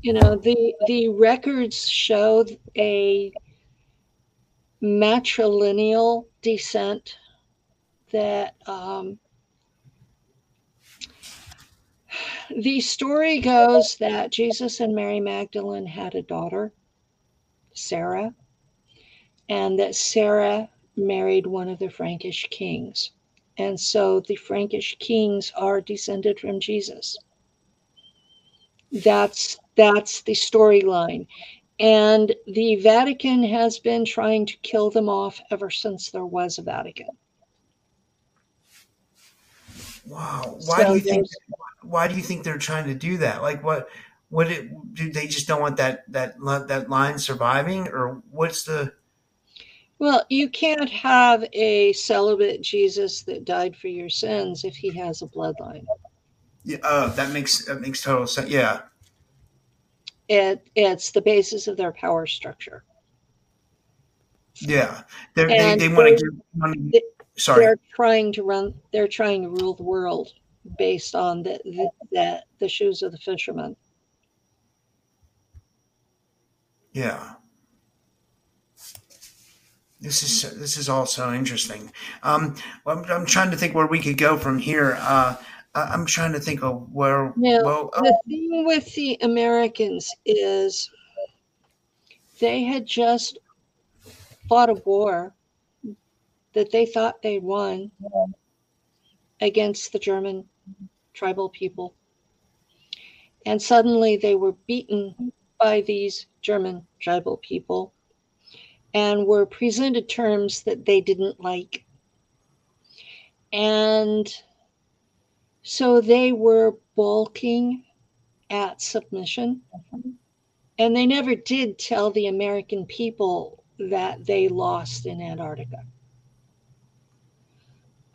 you know the the records show a matrilineal descent that um, the story goes that Jesus and Mary Magdalene had a daughter, Sarah, and that Sarah married one of the Frankish kings. And so the Frankish kings are descended from Jesus. That's that's the storyline. And the Vatican has been trying to kill them off ever since there was a Vatican. Wow. Why so do you think why do you think they're trying to do that? Like what what it do they just don't want that that that line surviving or what's the Well, you can't have a celibate Jesus that died for your sins if he has a bloodline. Yeah, uh, that makes that makes total sense. Yeah, It it's the basis of their power structure. yeah. They're, they they want to give money. Sorry. They're trying to run. They're trying to rule the world based on the the the, the shoes of the fishermen. Yeah. This is this is all so interesting. Um, I'm, I'm trying to think where we could go from here. Uh, I'm trying to think of where. Now, well, oh, the thing with the Americans is they had just fought a war that they thought they'd won against the German tribal people. And suddenly they were beaten by these German tribal people and were presented terms that they didn't like. And so they were balking at submission. And they never did tell the American people that they lost in Antarctica.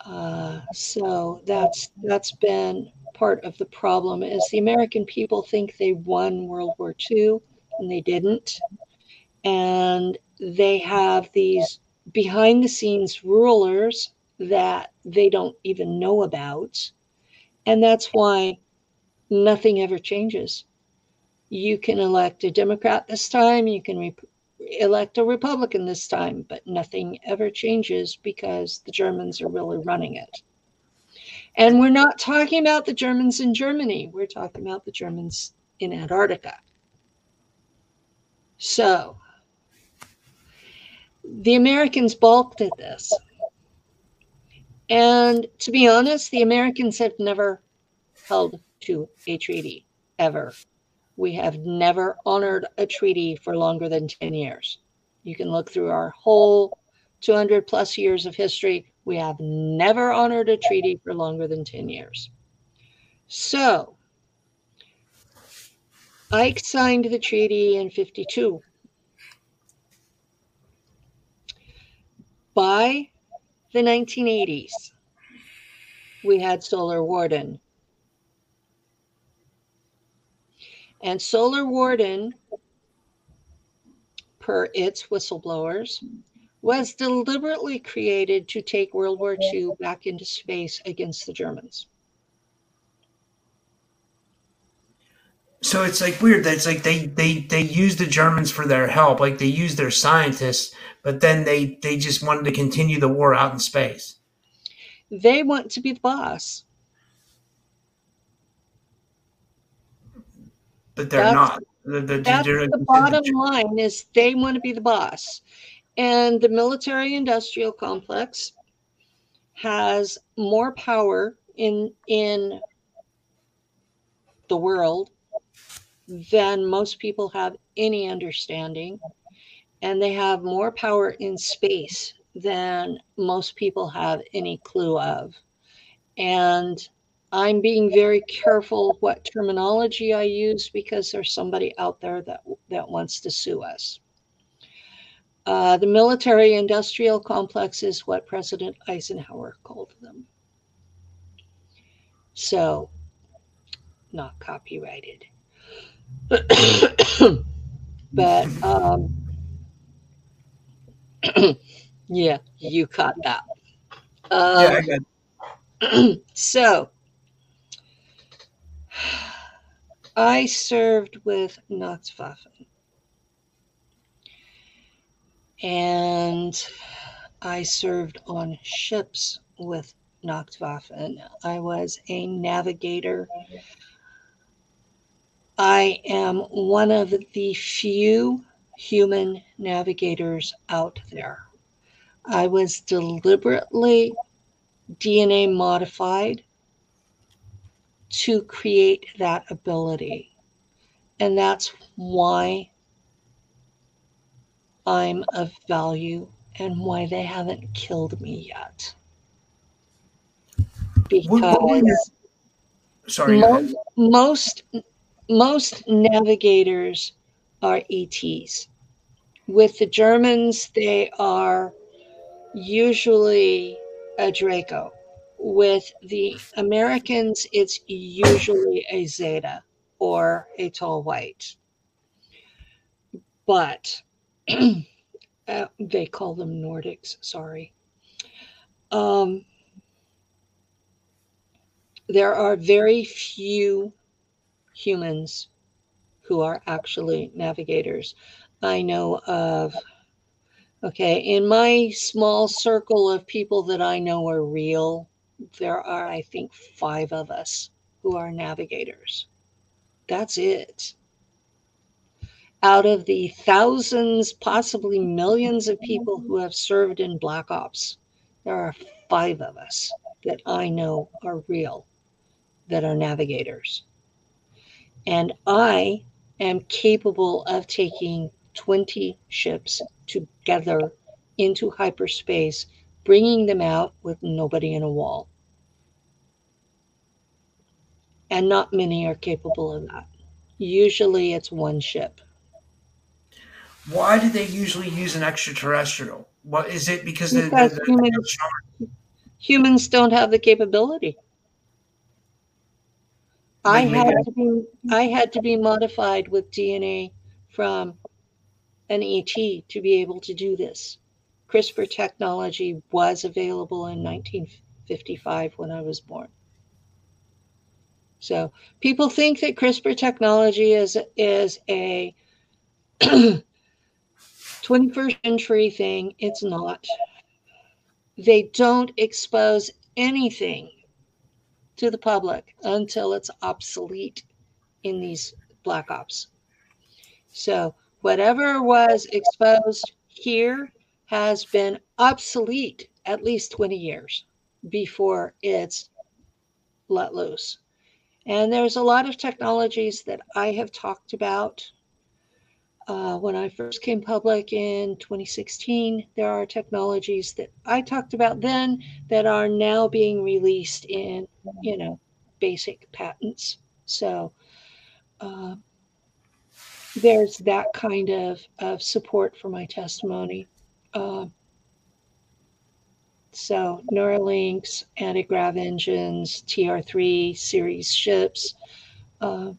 Uh, so that's that's been part of the problem is the American people think they won World War II and they didn't. And they have these behind the scenes rulers that they don't even know about. And that's why nothing ever changes. You can elect a Democrat this time, you can re- elect a Republican this time, but nothing ever changes because the Germans are really running it. And we're not talking about the Germans in Germany, we're talking about the Germans in Antarctica. So, the Americans balked at this. And to be honest, the Americans have never held to a treaty ever. We have never honored a treaty for longer than 10 years. You can look through our whole 200 plus years of history. We have never honored a treaty for longer than 10 years. So, Ike signed the treaty in 52. By the 1980s, we had Solar Warden. And Solar Warden, per its whistleblowers, was deliberately created to take World War II back into space against the Germans. so it's like weird that it's like they they they use the Germans for their help, like they use their scientists, but then they they just wanted to continue the war out in space. They want to be the boss. But they're That's- not. The, the, That's they're- the bottom line is they want to be the boss. And the military industrial complex has more power in in the world than most people have any understanding. And they have more power in space than most people have any clue of. And I'm being very careful what terminology I use because there's somebody out there that that wants to sue us. Uh, the military industrial complex is what President Eisenhower called them. So, not copyrighted. but, um, yeah, you caught that. Um, yeah, so I served with Nachtwaffen. And I served on ships with Nachtwaffen. I was a navigator. I am one of the few human navigators out there. I was deliberately DNA modified to create that ability. And that's why I'm of value and why they haven't killed me yet. What- what were your- Because sorry. ahead. most most navigators are ETs. With the Germans, they are usually a Draco. With the Americans, it's usually a Zeta or a tall white. But uh, they call them Nordics, sorry. Um, there are very few humans who are actually navigators. I know of Okay, in my small circle of people that I know are real, there are, I think, five of us who are navigators. That's it. Out of the thousands, possibly millions of people who have served in Black Ops, there are five of us that I know are real, that are navigators. And I am capable of taking 20 ships together into hyperspace, bringing them out with nobody in a wall. And not many are capable of that. Usually it's one ship. Why do they usually use an extraterrestrial? What is it because, because the, the, humans, humans don't have the capability. I had to be I had to be modified with DNA from an ET to be able to do this. CRISPR technology was available in 1955 when I was born. So people think that CRISPR technology is is a 21st century thing. It's not. They don't expose anything to the public until it's obsolete in these black ops. So whatever was exposed here has been obsolete at least 20 years before it's let loose. And there's a lot of technologies that I have talked about. Uh, when I first came public in 2016, there are technologies that I talked about then that are now being released in, you know, basic patents. So, uh, there's that kind of, of support for my testimony. Uh, so Neuralinks, anti-grav engines, TR3 series ships. Uh,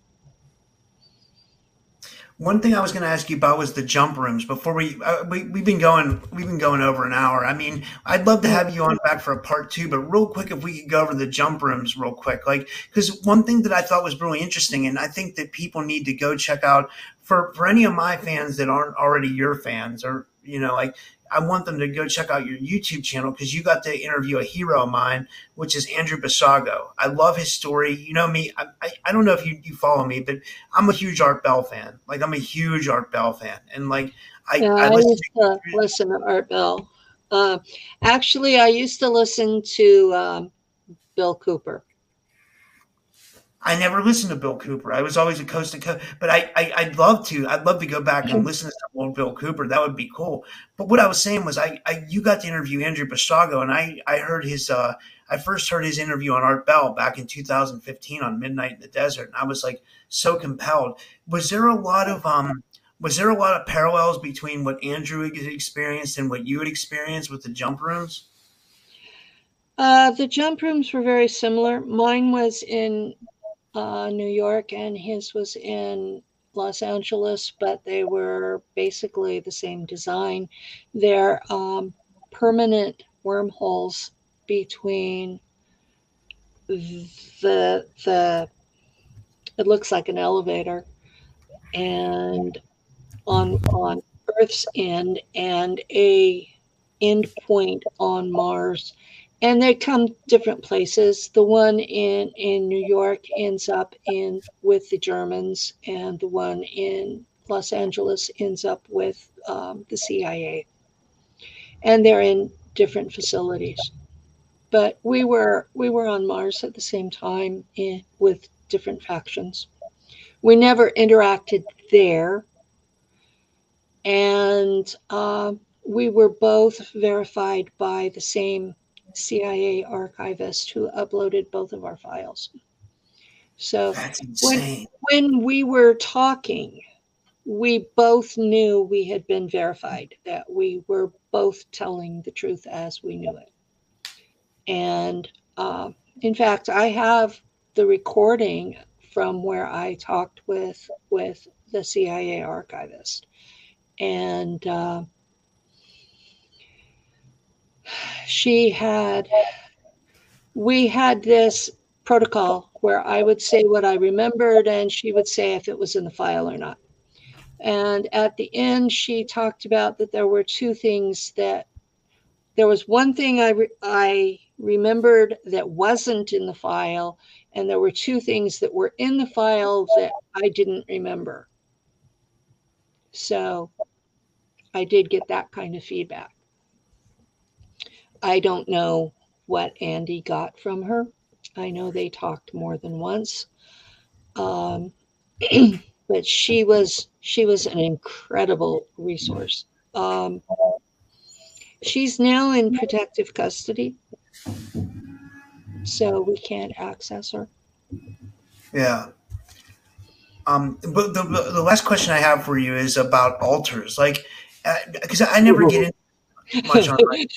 one thing I was going to ask you about was the jump rooms. Before we, uh, we we've been going we've been going over an hour. I mean, I'd love to have you on back for a part two, but real quick, if we could go over the jump rooms real quick, like because one thing that I thought was really interesting, and I think that people need to go check out for for any of my fans that aren't already your fans, or you know, like I want them to go check out your YouTube channel because you got to interview a hero of mine, which is Andrew Basiago. I love his story. You know me. I, I, I, don't know if you, you follow me, but I'm a huge Art Bell fan. Like I'm a huge Art Bell fan, and like I, yeah, I, I used to, to listen to Art Bell. Uh, actually, I used to listen to um, Bill Cooper. I never listened to Bill Cooper. I was always a coast to coast, but I, I would love to. I'd love to go back and listen to some old Bill Cooper. That would be cool. But what I was saying was, I, I you got to interview Andrew Basiago, and I I heard his uh I first heard his interview on Art Bell back in 2015 on Midnight in the Desert, and I was like so compelled. Was there a lot of um was there a lot of parallels between what Andrew had experienced and what you had experienced with the jump rooms? Uh, the jump rooms were very similar. Mine was in uh, New York, and his was in Los Angeles, but they were basically the same design. They're um, permanent wormholes between the the it looks like an elevator and on on Earth's end and a end point on Mars and they come different places. The one in in New York ends up in with the Germans, and the one in Los Angeles ends up with um, the CIA, and they're in different facilities. But we were we were on Mars at the same time in, with different factions. We never interacted there, and uh, we were both verified by the same CIA archivist who uploaded both of our files. So when, when we were talking, we both knew we had been verified, that we were both telling the truth as we knew it. And uh, in fact, I have the recording from where I talked with with the CIA archivist, and uh, she had we had this protocol where I would say what I remembered, and she would say if it was in the file or not. And at the end, she talked about that there were two things that there was one thing I, re- I remembered that wasn't in the file, and there were two things that were in the file that I didn't remember. So I did get that kind of feedback. I don't know what Andy got from her. I know they talked more than once. Um, but she was she was an incredible resource. Um, she's now in protective custody, so we can't access her. Yeah. Um, but the, the last question I have for you is about alters, like because uh, I never get into much on it.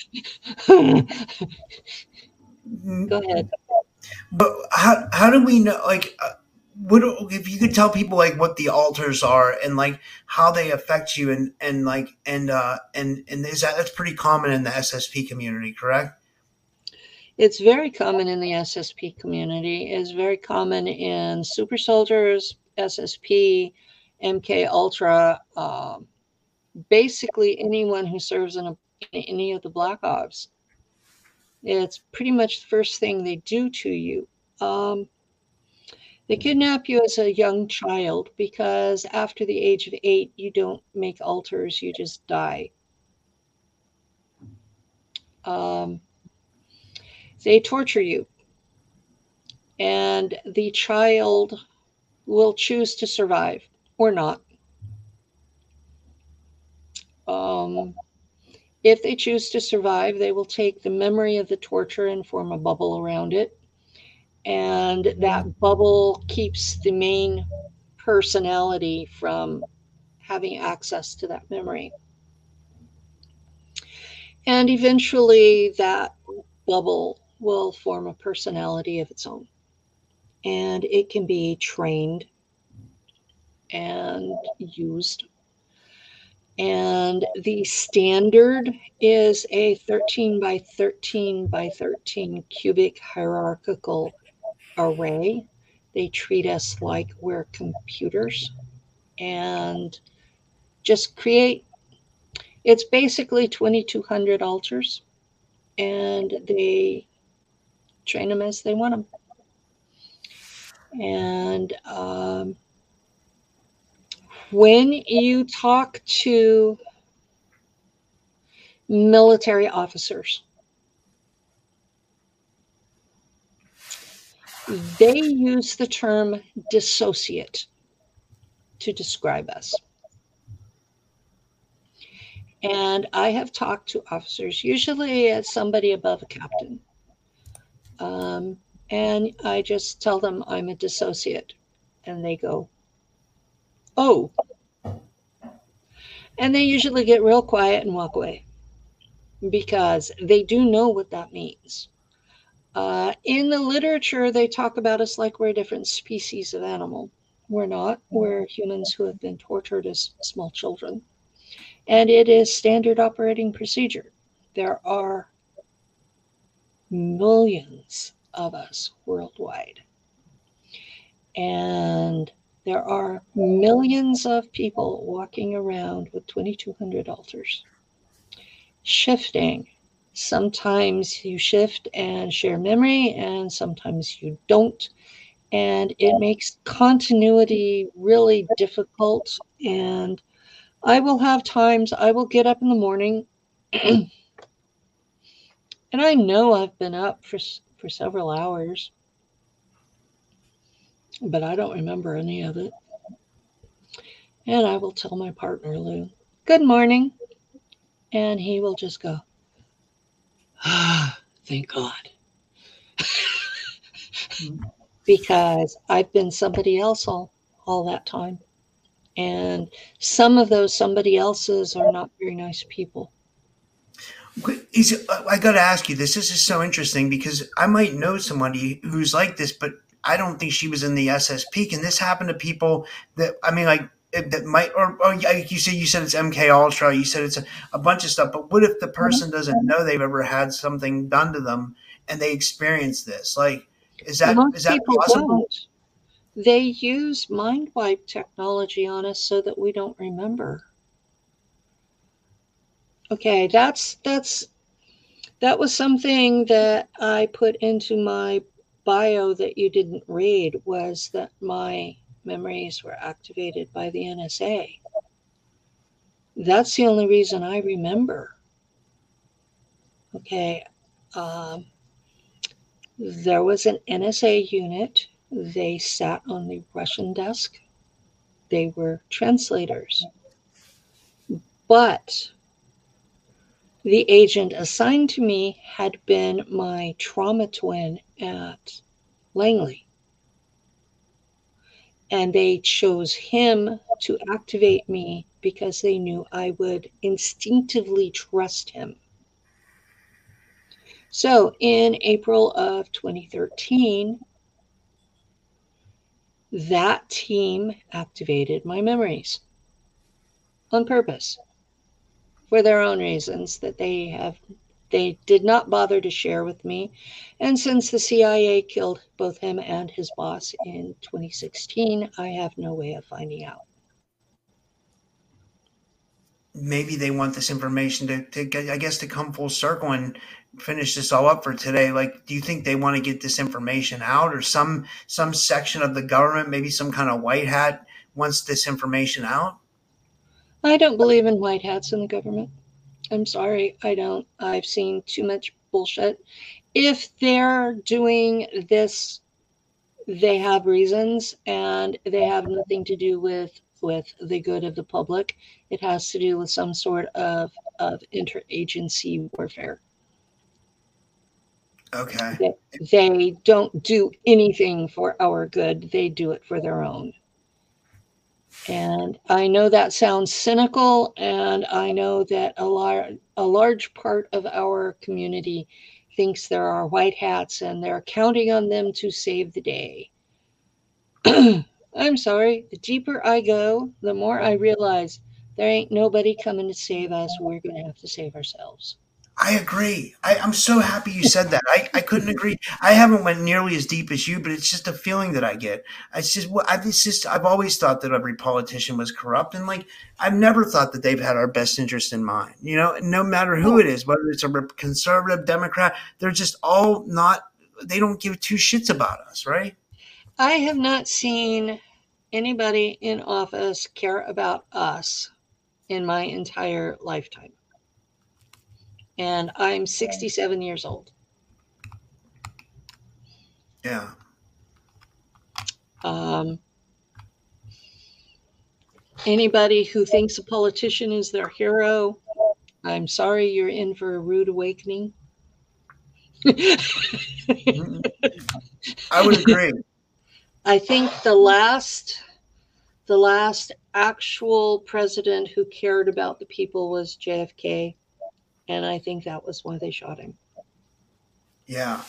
Go ahead. But how how do we know? Like, uh, what if you could tell people like what the alters are and like how they affect you and and like and uh and and is that that's pretty common in the SSP community, correct? It's very common in the SSP community. It's very common in super soldiers, SSP, MK Ultra, uh, basically anyone who serves in, a, any of the Black Ops. It's pretty much the first thing they do to you. Um, they kidnap you as a young child because after the age of eight, you don't make alters, you just die. Um, they torture you, and the child will choose to survive or not. Um, if they choose to survive, they will take the memory of the torture and form a bubble around it. And mm-hmm. that bubble keeps the main personality from having access to that memory. And eventually, that bubble will form a personality of its own. And it can be trained and used and the standard is a 13 by 13 by 13 cubic hierarchical array. They treat us like we're computers and just create. It's basically 2,200 alters, and they train them as they want them. And um, when you talk to military officers, they use the term dissociate to describe us. And I have talked to officers, usually as somebody above a captain. Um, and I just tell them I'm a dissociate. And they go, Oh. And they usually get real quiet and walk away because they do know what that means. Uh, in the literature, they talk about us like we're a different species of animal. We're not. We're humans who have been tortured as small children. And it is standard operating procedure. There are millions of us worldwide. And there are millions of people walking around with 2,200 alters, shifting. Sometimes you shift and share memory, and sometimes you don't. And it makes continuity really difficult. And I will have times I will get up in the morning, and I know I've been up for, for several hours but I don't remember any of it. And I will tell my partner, Lou, good morning. And he will just go, ah, thank God. because I've been somebody else all, all that time. And some of those somebody else's are not very nice people. Is, I got to ask you this. This is so interesting because I might know somebody who's like this, but I don't think she was in the SSP. Can this happen to people that I mean, like that might, or, or you said you said it's MK Ultra. You said it's a, a bunch of stuff. But what if the person doesn't know they've ever had something done to them and they experience this? Like, is that Most is that possible? don't. They use mind wipe technology on us so that we don't remember. Okay, that's that's that was something that I put into my bio that you didn't read was that my memories were activated by the NSA. That's the only reason I remember. Okay. Um, there was an NSA unit. They sat on the Russian desk. They were translators. But the agent assigned to me had been my trauma twin at Langley. And they chose him to activate me because they knew I would instinctively trust him. So in April of 2013, that team activated my memories on purpose for their own reasons that they have they did not bother to share with me and since the CIA killed both him and his boss in 2016 I have no way of finding out maybe they want this information to, to get, I guess, to come full circle and finish this all up for today. Like, do you think they want to get this information out, or some some section of the government, maybe some kind of white hat, wants this information out? I don't believe in white hats in the government. I'm sorry, I don't. I've seen too much bullshit. If they're doing this, they have reasons and they have nothing to do with with the good of the public. It has to do with some sort of, of interagency warfare. Okay. They, they don't do anything for our good, they do it for their own. And I know that sounds cynical, and I know that a, lar- a large part of our community thinks there are white hats and they're counting on them to save the day. I'm sorry, the deeper I go, the more I realize there ain't nobody coming to save us. We're going to have to save ourselves. I agree. I, I'm so happy you said that. I, I couldn't agree. I haven't went nearly as deep as you, but it's just a feeling that I get. It's just I, it's just I've always thought that every politician was corrupt, and like I've never thought that they've had our best interest in mind. You know, no matter who it is, whether it's a conservative, Democrat, they're just all not. They don't give two shits about us, right? I have not seen anybody in office care about us in my entire lifetime. And I'm 67 years old. Yeah. Um, anybody who thinks a politician is their hero, I'm sorry you're in for a rude awakening. I would agree. I think the last the last actual president who cared about the people was JFK and I think that was why they shot him. Yeah.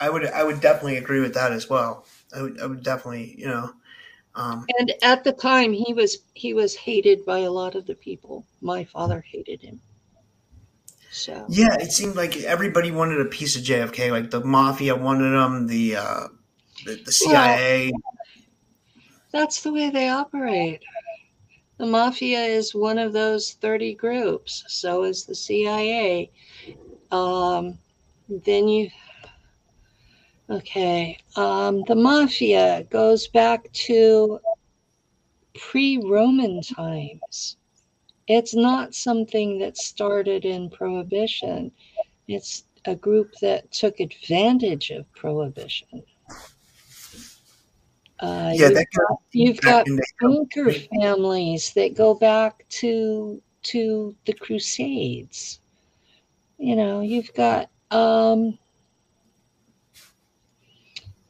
I would I would definitely agree with that as well. I would I would definitely, you know, um, and at the time he was he was hated by a lot of the people. My father hated him. So yeah, it seemed like everybody wanted a piece of JFK. Like the mafia wanted him, the uh, the, the CIA. Well, that's the way they operate. The mafia is one of those 30 groups. So is the CIA. Um, then you, okay. Um, the mafia goes back to pre Roman times. It's not something that started in Prohibition, it's a group that took advantage of Prohibition. Uh, yeah, you've that got, you've got bunker families that go back to to the Crusades. You know, you've got um,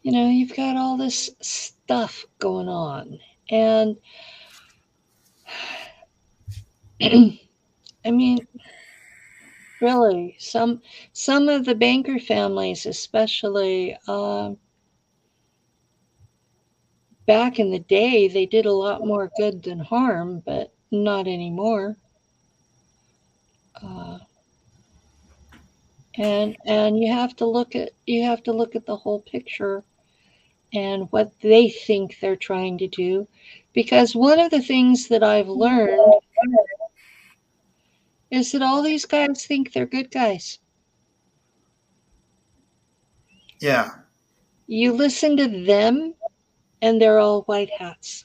you know, you've got all this stuff going on, and I mean, really, some some of the banker families, especially uh, back in the day, they did a lot more good than harm, but not anymore. Uh, and and you have to look at you have to look at the whole picture and what they think they're trying to do because one of the things that I've learned is that all these guys think they're good guys. Yeah. You listen to them and they're all white hats.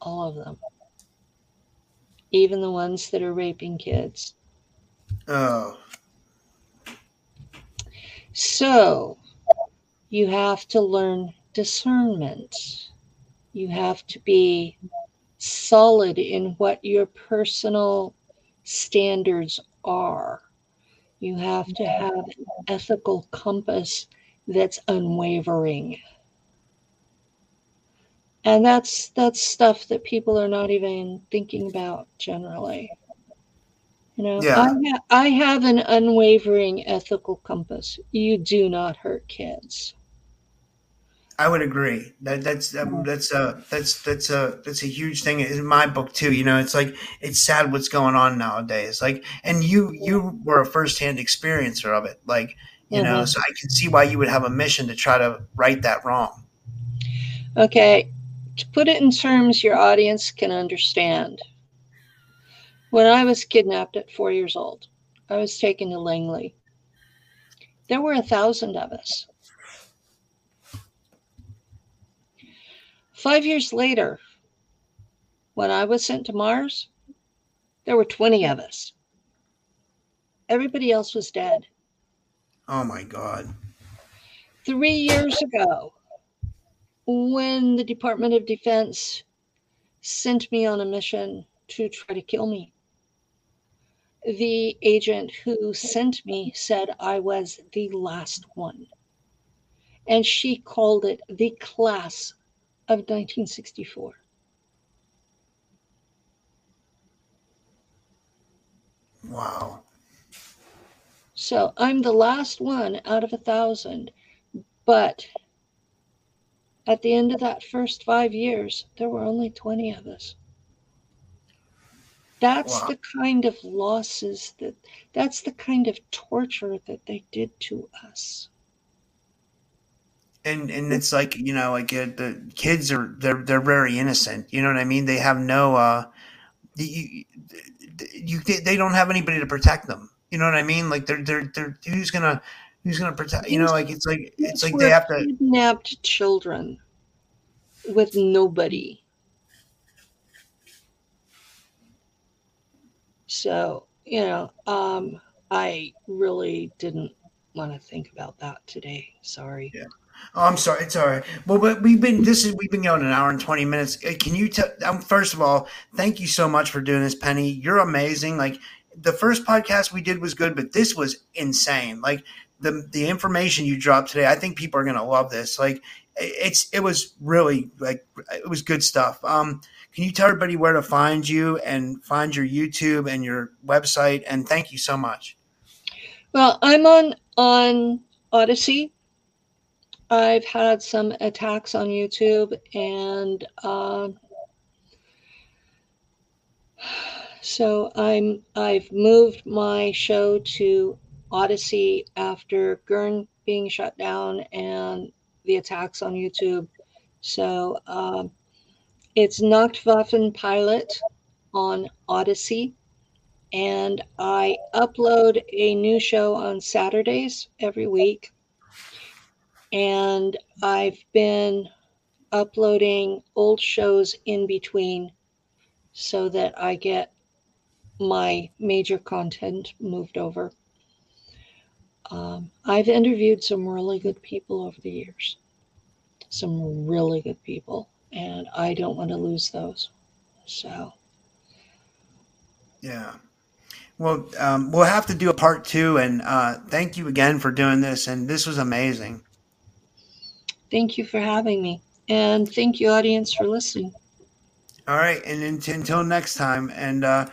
All of them. Even the ones that are raping kids. Oh. So you have to learn discernment. You have to be solid in what your personal standards are. You have to have an ethical compass that's unwavering and that's that's stuff that people are not even thinking about generally you know Yeah. I, ha- I have an unwavering ethical compass you do not hurt kids I would agree. That that's that's a that's that's a that's a huge thing in my book too. You know, it's like it's sad what's going on nowadays. Like, and you you were a firsthand experiencer of it. Like, you know, Mhm. so I can see why you would have a mission to try to right that wrong. okay to put it in terms your audience can understand when i was kidnapped at four years old i was taken to langley there were a thousand of us Five years later, when I was sent to Mars, there were 20 of us. Everybody else was dead. Oh my God. Three years ago, when the Department of Defense sent me on a mission to try to kill me, the agent who sent me said I was the last one. And she called it the class of 1964. Wow. So I'm the last one out of a thousand. But at the end of that first five years, there were only 20 of us. That's Wow. the kind of losses that, that's the kind of torture that they did to us. And and it's like you know, like uh, the kids are they're they're very innocent. You know what I mean? They have no uh, you, you they don't have anybody to protect them. You know what I mean? Like they're they're they're who's gonna who's gonna protect? You know, like it's like it's like they have to. kidnapped children with nobody. So, you know, um, I really didn't want to think about that today. Sorry. Oh, I'm sorry. It's all right. Well, but we've been this is we've been going an hour and twenty minutes. Can you tell? Um, first of all, thank you so much for doing this, Penny. You're amazing. Like the first podcast we did was good, but this was insane. Like the the information you dropped today, I think people are gonna love this. Like it- it's it was really like it was good stuff. Um, can you tell everybody where to find you and find your YouTube and your website? And thank you so much. Well, I'm on on Odysee. I've had some attacks on YouTube, and um, so I'm I've moved my show to Odysee after Gurn being shut down and the attacks on YouTube. So um, it's Nachtwaffen Pilot on Odysee and I upload a new show on Saturdays every week. And I've been uploading old shows in between so that I get my major content moved over. Um, I've interviewed some really good people over the years, some really good people, and I don't want to lose those. So. Yeah. Well, um, we'll have to do a part two, and uh, thank you again for doing this. And this was amazing. Thank you for having me. And thank you, audience, for listening. All right, and until next time, and uh,